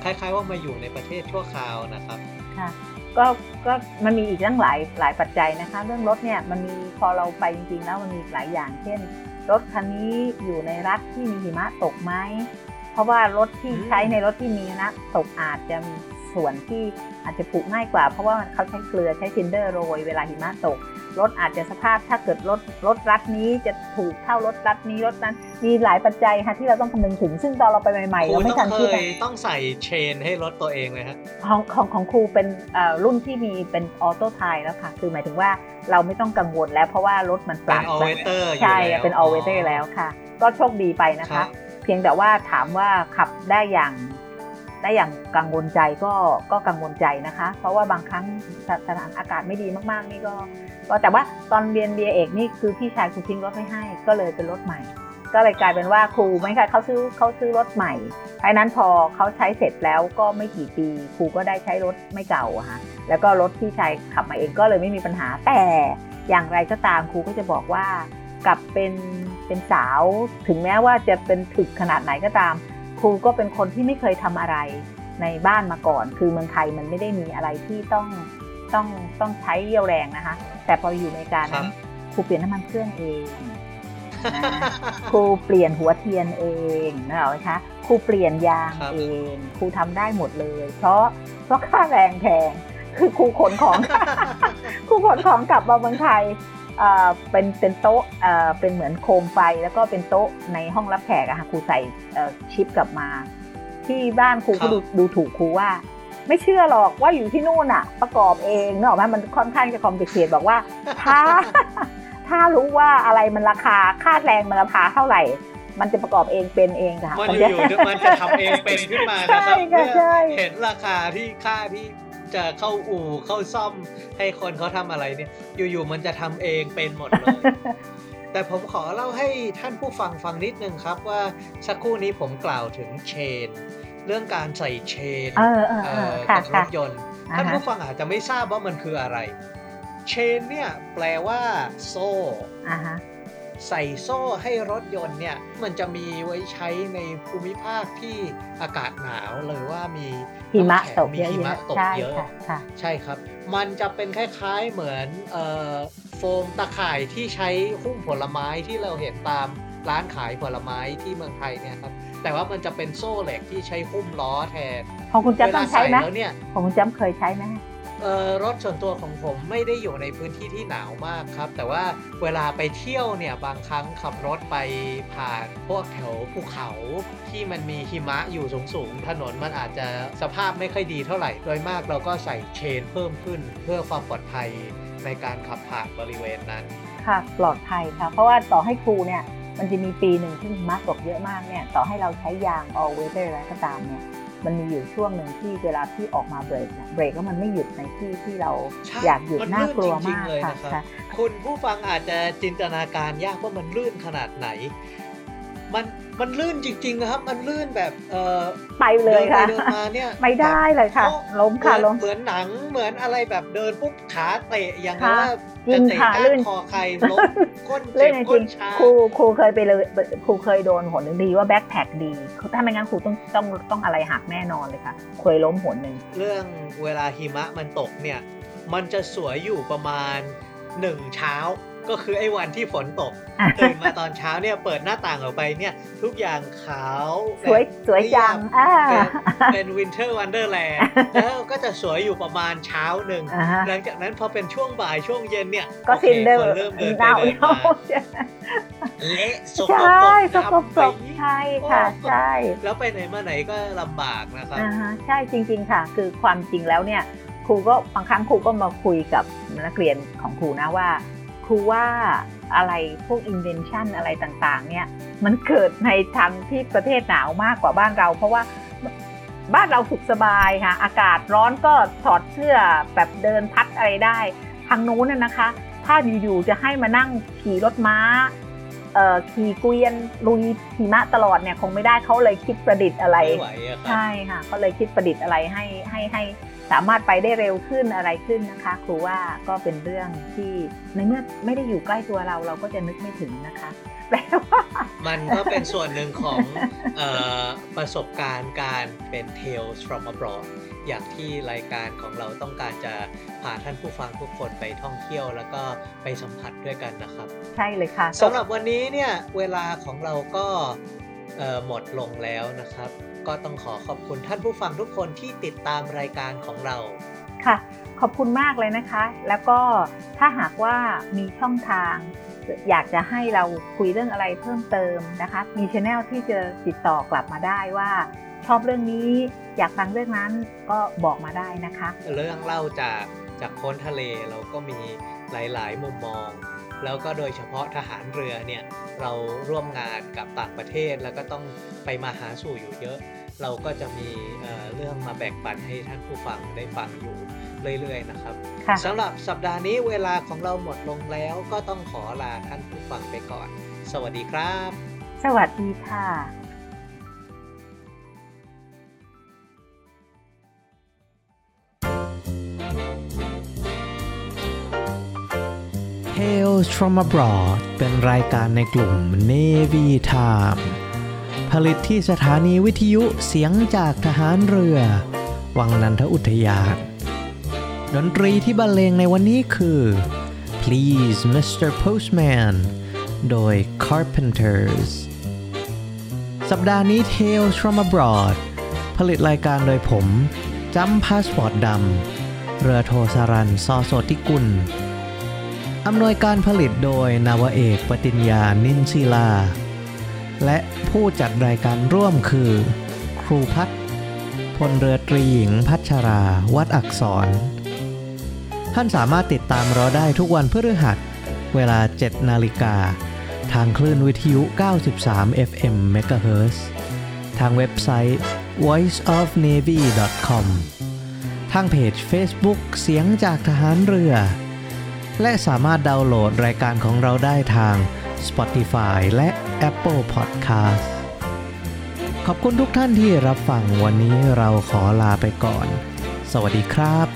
คล้ายๆว่ามาอยู่ในประเทศชั่วคราวนะครับค่ะก็ก็มันมีอีกตั้งหลายหลายปัจจัยนะคะ เรื่องรถเนี่ยมันมีพอเราไปจริงๆแล้วมันมีหลายอย่าง เช่น รถคันนี้อยู่ในรัฐที่มีหิมะตกไหมเพราะว่ารถที่ใช้ในรถที่มีหิมะตกอาจจะมีส่วนที่อาจจะปลูกง่ายกว่า เพราะว่าเขาใช้เกลือใช้ซินเดอร์โรยเวลาหิมะตก รถอาจจะสภาพถ้าเกิดรถรถรัฐนี้จะถูกเท่ารถรัฐนี้รถนั้นมีหลายปัจจัยค่ะที่เราต้องคำนึงถึง ซึ่งตอนเราไปใหม่ๆครูเราไม่ต้ทัอนงเคคิดอะยต้องใส่เชนให้รถตัวเองเลยฮะของของของครูเป็นเอ่อรุ่นที่มีเป็นออโต้ไทแล้วค่ะ คือหมายถึงว่าเราไม่ต้องกังวลแล้วเพราะว่ารถมันปเป็รันบออเวเตอร์อยู่ใช่แล้วเป็นออเวเตอร์แล้วค่ะ ก็โชคดีไปนะครัคะบเพียงแต่ว่าถามว่าขับได้อย่างได้อย่างกังวลใจก็ก็กังวลใจนะคะ เพราะว่าบางครั้งสสถานอากาศไม่ดีมากๆ นี่ก็ ก็แต่ว่าตอนเรียนเบียเอกนี่คือพี่ชายครูทิ้งรถไว้ให้ก็เลยเป็นรถใหม่ ก็เลยกลายเป็นว่าครูไม่ค่ะเขาซื้อเขาซื้อรถใหม่เพราะฉะนั้นพอเขาใช้เสร็จแล้วก็ไม่กี่ปีครูก็ได้ใช้รถไม่เก่าอะค่ะแล้วก็รถที่ชายขับมาเองก็เลยไม่มีปัญหาแต่อย่างไรก็ตามครูก็จะบอกว่ากลับเป็นเป็นสาวถึงแม้ว่าจะเป็นถึกขนาดไหนก็ตาม ครูก็เป็นคนที่ไม่เคยทำอะไรในบ้านมาก่อน คือเมืองไทยมันไม่ได้มีอะไรที่ต้อง ต้องต้องใช้เรี่ยวแรงนะคะ แต่พออยู่ในการนั้นครูเปลี่ยนน้ำมันเครื่องเองนะครูเปลี่ยนหัวเทียนเองนะเหรอคะครูเปลี่ยนยางครับเองครูทำได้หมดเลย เพราะเพราะค่าแรงแพงคือครูขนของครูขนของกลับมาเมืองไทยเอ่อเป็นเป็นโต๊ะเอ่อเป็นเหมือนโคมไฟแล้วก็เป็นโต๊ะในห้องรับแขกอะค่ะครูใส่เอ่อชิปกลับมา ที่บ้านครูครัก็บดูดูถูกครูว่า ไม่เชื่อหรอกว่าอยู่ที่นู่นอะประกอบเองเนกอะไหมมันค่อนข้างจะคอมพลีเคทบอกว่าถ้าถ้ารู้ว่าอะไรมันราคาค่าแรงมันราคาเท่าไหร่ มันจะประกอบเองเป็นเองค่ะมันมันอจะยู่ๆมันจะทำเองเป็นขึ้นมานะครัใช่ค่ะเมื่อใช่เห็นราคาที่ค่าที่จะเข้าอู่เข้าซ่อมให้คนเขาทำอะไรเนี่ย อยู่ๆมันจะทำเองเป็นหมดเลยแต่ผมขอเล่าให้ท่านผู้ฟังฟังนิดนึงครับว่าสักครู่นี้ผมกล่าวถึงเชน เรื่องการใส่เชนเออเออเอ่เอออค่ะกับรค่ะถยนต์อ่าท่านฮะผู้ฟังอาจจะไม่ทราบว่ามันคืออะไร เชนเนี่ยแปลว่าโซ่อ่าฮะใส่โซ่ให้รถยนต์เนี่ยมันจะมีไว้ใช้ในภูมิภาคที่อากาศหนาวหรือว่ามีหิมะน้ำแข็งตกมีเยอะหิมะตๆกใช่เยอะค่ะค่ะใช่ครับ มันจะเป็นคล้ายๆเหมือนเอ่อโฟมตะข่ายที่ใช้หุ้มผลไม้ที่เราเห็นตามร้านขายผลไม้ที่เมืองไทยเนี่ยครับ แต่ว่ามันจะเป็นโซ่เหล็กที่ใช้หุ้มล้อแทนของคุณเวจำต้ลาองใช้ใส่ไหมแล้วเนี่ยของคุณจำเคยใช้ไหมเอออรถส่วนตัวของผมไม่ได้อยู่ในพื้นที่ที่หนาวมากครับ แต่ว่าเวลาไปเที่ยวเนี่ยบางครั้งขับรถไปผ่านพวกแถวภูเขาที่มันมีหิมะอยู่สูงๆถนนมันอาจจะสภาพไม่ค่อยดีเท่าไหร่ โดยมากเราก็ใส่เชนเพิ่มขึ้น เพื่อความปลอดภัยในการขับผ่านบริเวณนั้นค่ะปลอดภัยค่ะ เพราะว่าต่อให้ครูเนี่ย มันจะมีปีหนึ่งที่หิมะตกเยอะมากเนี่ยต่อให้เราใช้ยาง all weather อะไรก็ตามเนี่ยมันมีอยู่ช่วงหนึ่งที่เวลาที่ออกมาเบรกเนี่ยเบรกแล้วมันไม่หยุดในที่ที่เราใช่อยากหยุดมันน่ากลัวลื่นจริงมากๆเลยค่ะนะครับค่ะคุณผู้ฟังอาจจะจินตนาการยากว่ามันลื่นขนาดไหน มันมันลื่นจริงๆนะครับ มันลื่นแบบเออไปเลยค่ะเดินไปเดินมาเนี่ยไม่ได้เลยค่ะแบบล้มค่ะเหอนล้มเหมือนหนังเหมือนอะไรแบบเดินปุ๊บขาเตะอย่างค่ะว่าจริจะงเตะค่ะก้าลื่นนคอใครล้มก้นเรื่เจ็องบจก้รินงชาครูครูเคยไปเลยครูเคยโดนหนหนึ่งดีว่าแบ็คแพ็คดี ถ้าไม่งั้นครูต้องต้องต้องอะไรหักแน่นอนเลยค่ะ เคยล้มหนหนึ่งเรื่องเวลาหิมะมันตกเนี่ย มันจะสวยอยู่ประมาณหนึ่งเช้า ก็คือไอ้วันที่ฝนตกตื่นมาตอนเช้าเนี่ยเปิดหน้าต่างออกไปเนี่ย ทุกอย่างขาวสวยสวยจังอ่าเป็นเป็น winter wonderland แล้วก็จะสวยอยู่ประมาณเช้าหนึ่งอ่าฮะหลังจากนั้นพอเป็นช่วงบ่ายช่วงเย็นเนี่ย ก็โอคซินเดอร์คนเริ่มเดินไปเน่าเดินเน่ามาเละสกใช่ปรกสกปรกดำไปใช่ค่ะใช่แล้วไปไหนมาไหนก็ลำบากนะครับอ่าฮะใช่จริง ๆค่ะ คือความจริงแล้วเนี่ยครูก็บางครั้งครูก็มาคุยกับนักเรียนของครูนะว่า ครูว่าอะไรพวก invention อะไรต่างๆ เนี่ยมันเกิดในทางที่ประเทศหนาวมากกว่าบ้านเรา เพราะว่าบ้านเราสุขสบายค่ะ อากาศร้อนก็ถอดเสื้อแบบเดินพัดอะไรได้ ทางนู้นน่ะนะคะ ถ้าอยู่ๆจะให้มานั่งขี่รถม้าเอ่อขี่เกวียนลุยหิมะตลอดเนี่ยคงไม่ได้เขาเลยคิดประดิษฐ์อะไรไม่ไหวอะครับใช่ค่ะก็เลยคิดประดิษฐ์อะไรให้ให้ให้ สามารถไปได้เร็วขึ้นอะไรขึ้นนะคะ ครูว่าก็เป็นเรื่องที่ในเมื่อไม่ได้อยู่ใกล้ตัวเราเราก็จะนึกไม่ถึงนะคะแปลว่ามันก็เป็นส่วนหนึ่งของเออประสบการณ์การเป็น Tales from abroad อย่างที่รายการของเราต้องการจะพาท่านผู้ฟังทุกคนไปท่องเที่ยวแล้วก็ไปสัมผัสด้วยกันนะครับ ใช่เลยค่ะสำหรับวันนี้เนี่ยเวลาของเราก็เอ่อหมดลงแล้วนะครับ ก็ต้องขอขอบคุณท่านผู้ฟังทุกคนที่ติดตามรายการของเรา ค่ะ ขอบคุณมากเลยนะคะ แล้วก็ถ้าหากว่ามีช่องทาง อยากจะให้เราคุยเรื่องอะไรเพิ่มเติมนะคะ มีช anel ที่จะติดต่อกลับมาได้ว่า ชอบเรื่องนี้อยากฟังเรื่องนั้นก็บอกมาได้นะคะ เรื่องเล่าจากจากพ้นทะเลเราก็มีหลาย ๆ มุมมอง แล้วก็โดยเฉพาะทหารเรือเนี่ยเราร่วมงานกับต่างประเทศแล้วก็ต้องไปมาหาสู่อยู่เยอะ เราก็จะมีเอ่อเรื่องมาแบ่งปันให้ท่านผู้ฟังได้ฟังอยู่เรื่อยๆนะครับค่ะสำหรับสัปดาห์นี้เวลาของเราหมดลงแล้วก็ต้องขอลาท่านผู้ฟังไปก่อน สวัสดีครับ สวัสดีค่ะ Tales from Abroad เป็นรายการในกลุ่ม Navy Time ผลิตที่สถานีวิทยุเสียงจากทหารเรือ วังนันทอุทยานดนตรีที่บรรเลงในวันนี้คือ Please Mr. Postman โดย Carpenters สัปดาห์นี้ Tales from Abroad ผลิตรายการโดยผมจำพาสปอร์ตดำ เรือโทสารันซอโสติกุล อำนวยการผลิตโดยนาวเอกปติญญานินศิลา และผู้จัดรายการร่วมคือ ครูพัฒน์พลเรือตรีหญิงพัชรา วัดอักษร ท่านสามารถติดตามเราได้ทุกวันพฤหัส เวลา 7 นาฬิกา ทางคลื่นวิทยุ 93 FM MHz ทางเว็บไซต์ voiceofnavy.com ทางเพจ Facebook เสียงจากทหารเรือ และสามารถดาวน์โหลดรายการของเราได้ทาง Spotify และ Apple Podcast ขอบคุณทุกท่านที่รับฟังวันนี้เราขอลาไปก่อน สวัสดีครับ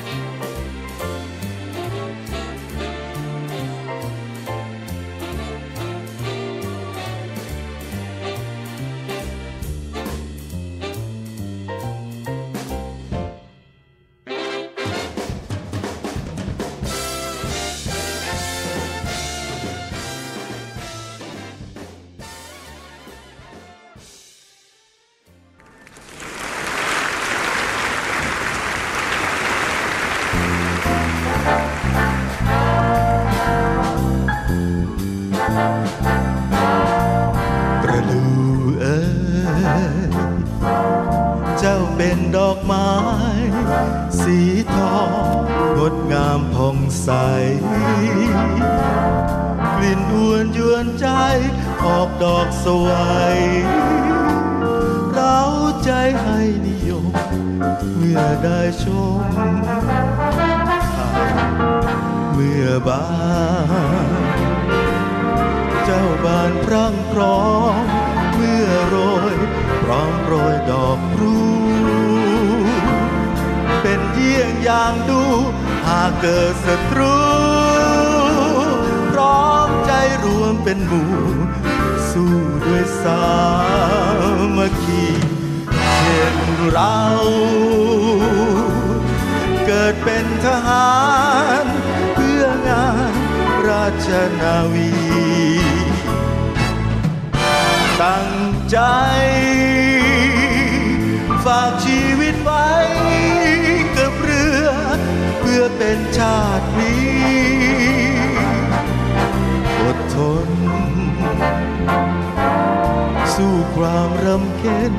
ำเค็ญ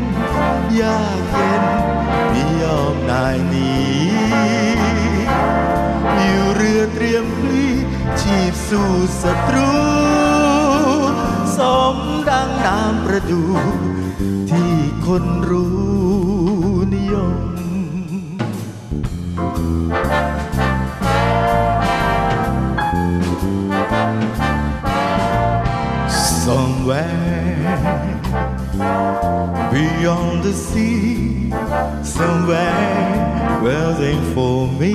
ยากเย็นไม่ยอมนายหนีอยู่เรือเตรียมพลีชีพสู้ศัตรู สมดังน้ำประดู ที่คนรู้นิยม Somewhere beyond the sea, somewhere waiting for me.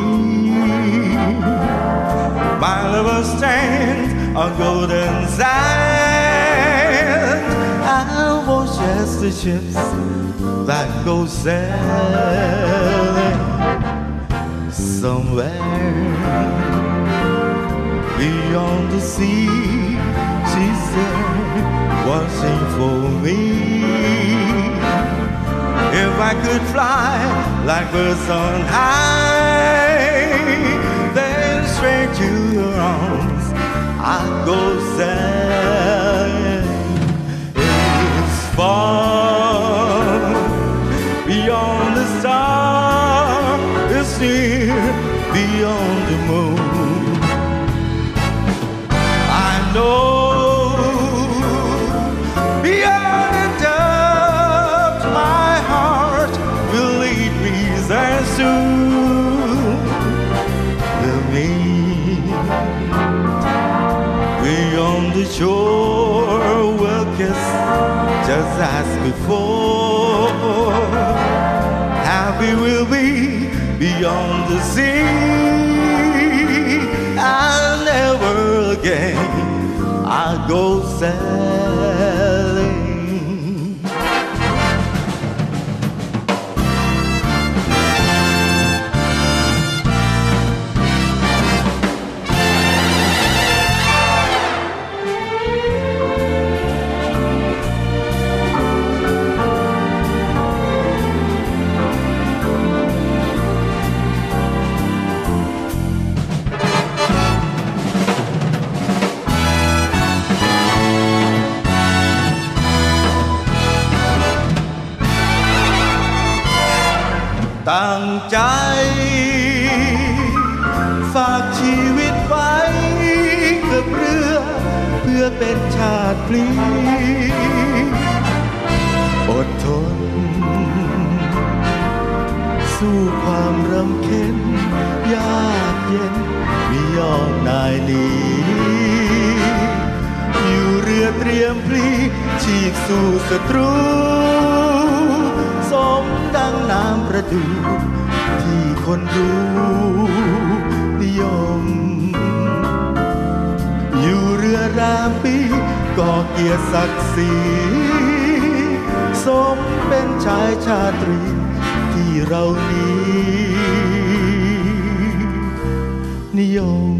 My lover stands on golden sand. I watch as the ships that go sailing somewhere beyond the sea. She's there watching for me. I could fly like birds on high, then straight to her arms I'd go sailing. It's far beyond the star, beyond the sea. I'll never again I'll go sailing. าติพลีอดทน สู้ความรำเค็ญยากเย็นไม่ยอมนายหนีอยู่เรือเตรียมพลีชีพสู่ศัตรู สมดังน้ำประดูที่คนรู้นิยม อยู่เรือรามปี ก่อเกียรติศักดิ์ศรีสมเป็นชายชาตรีที่เรานี้นิยม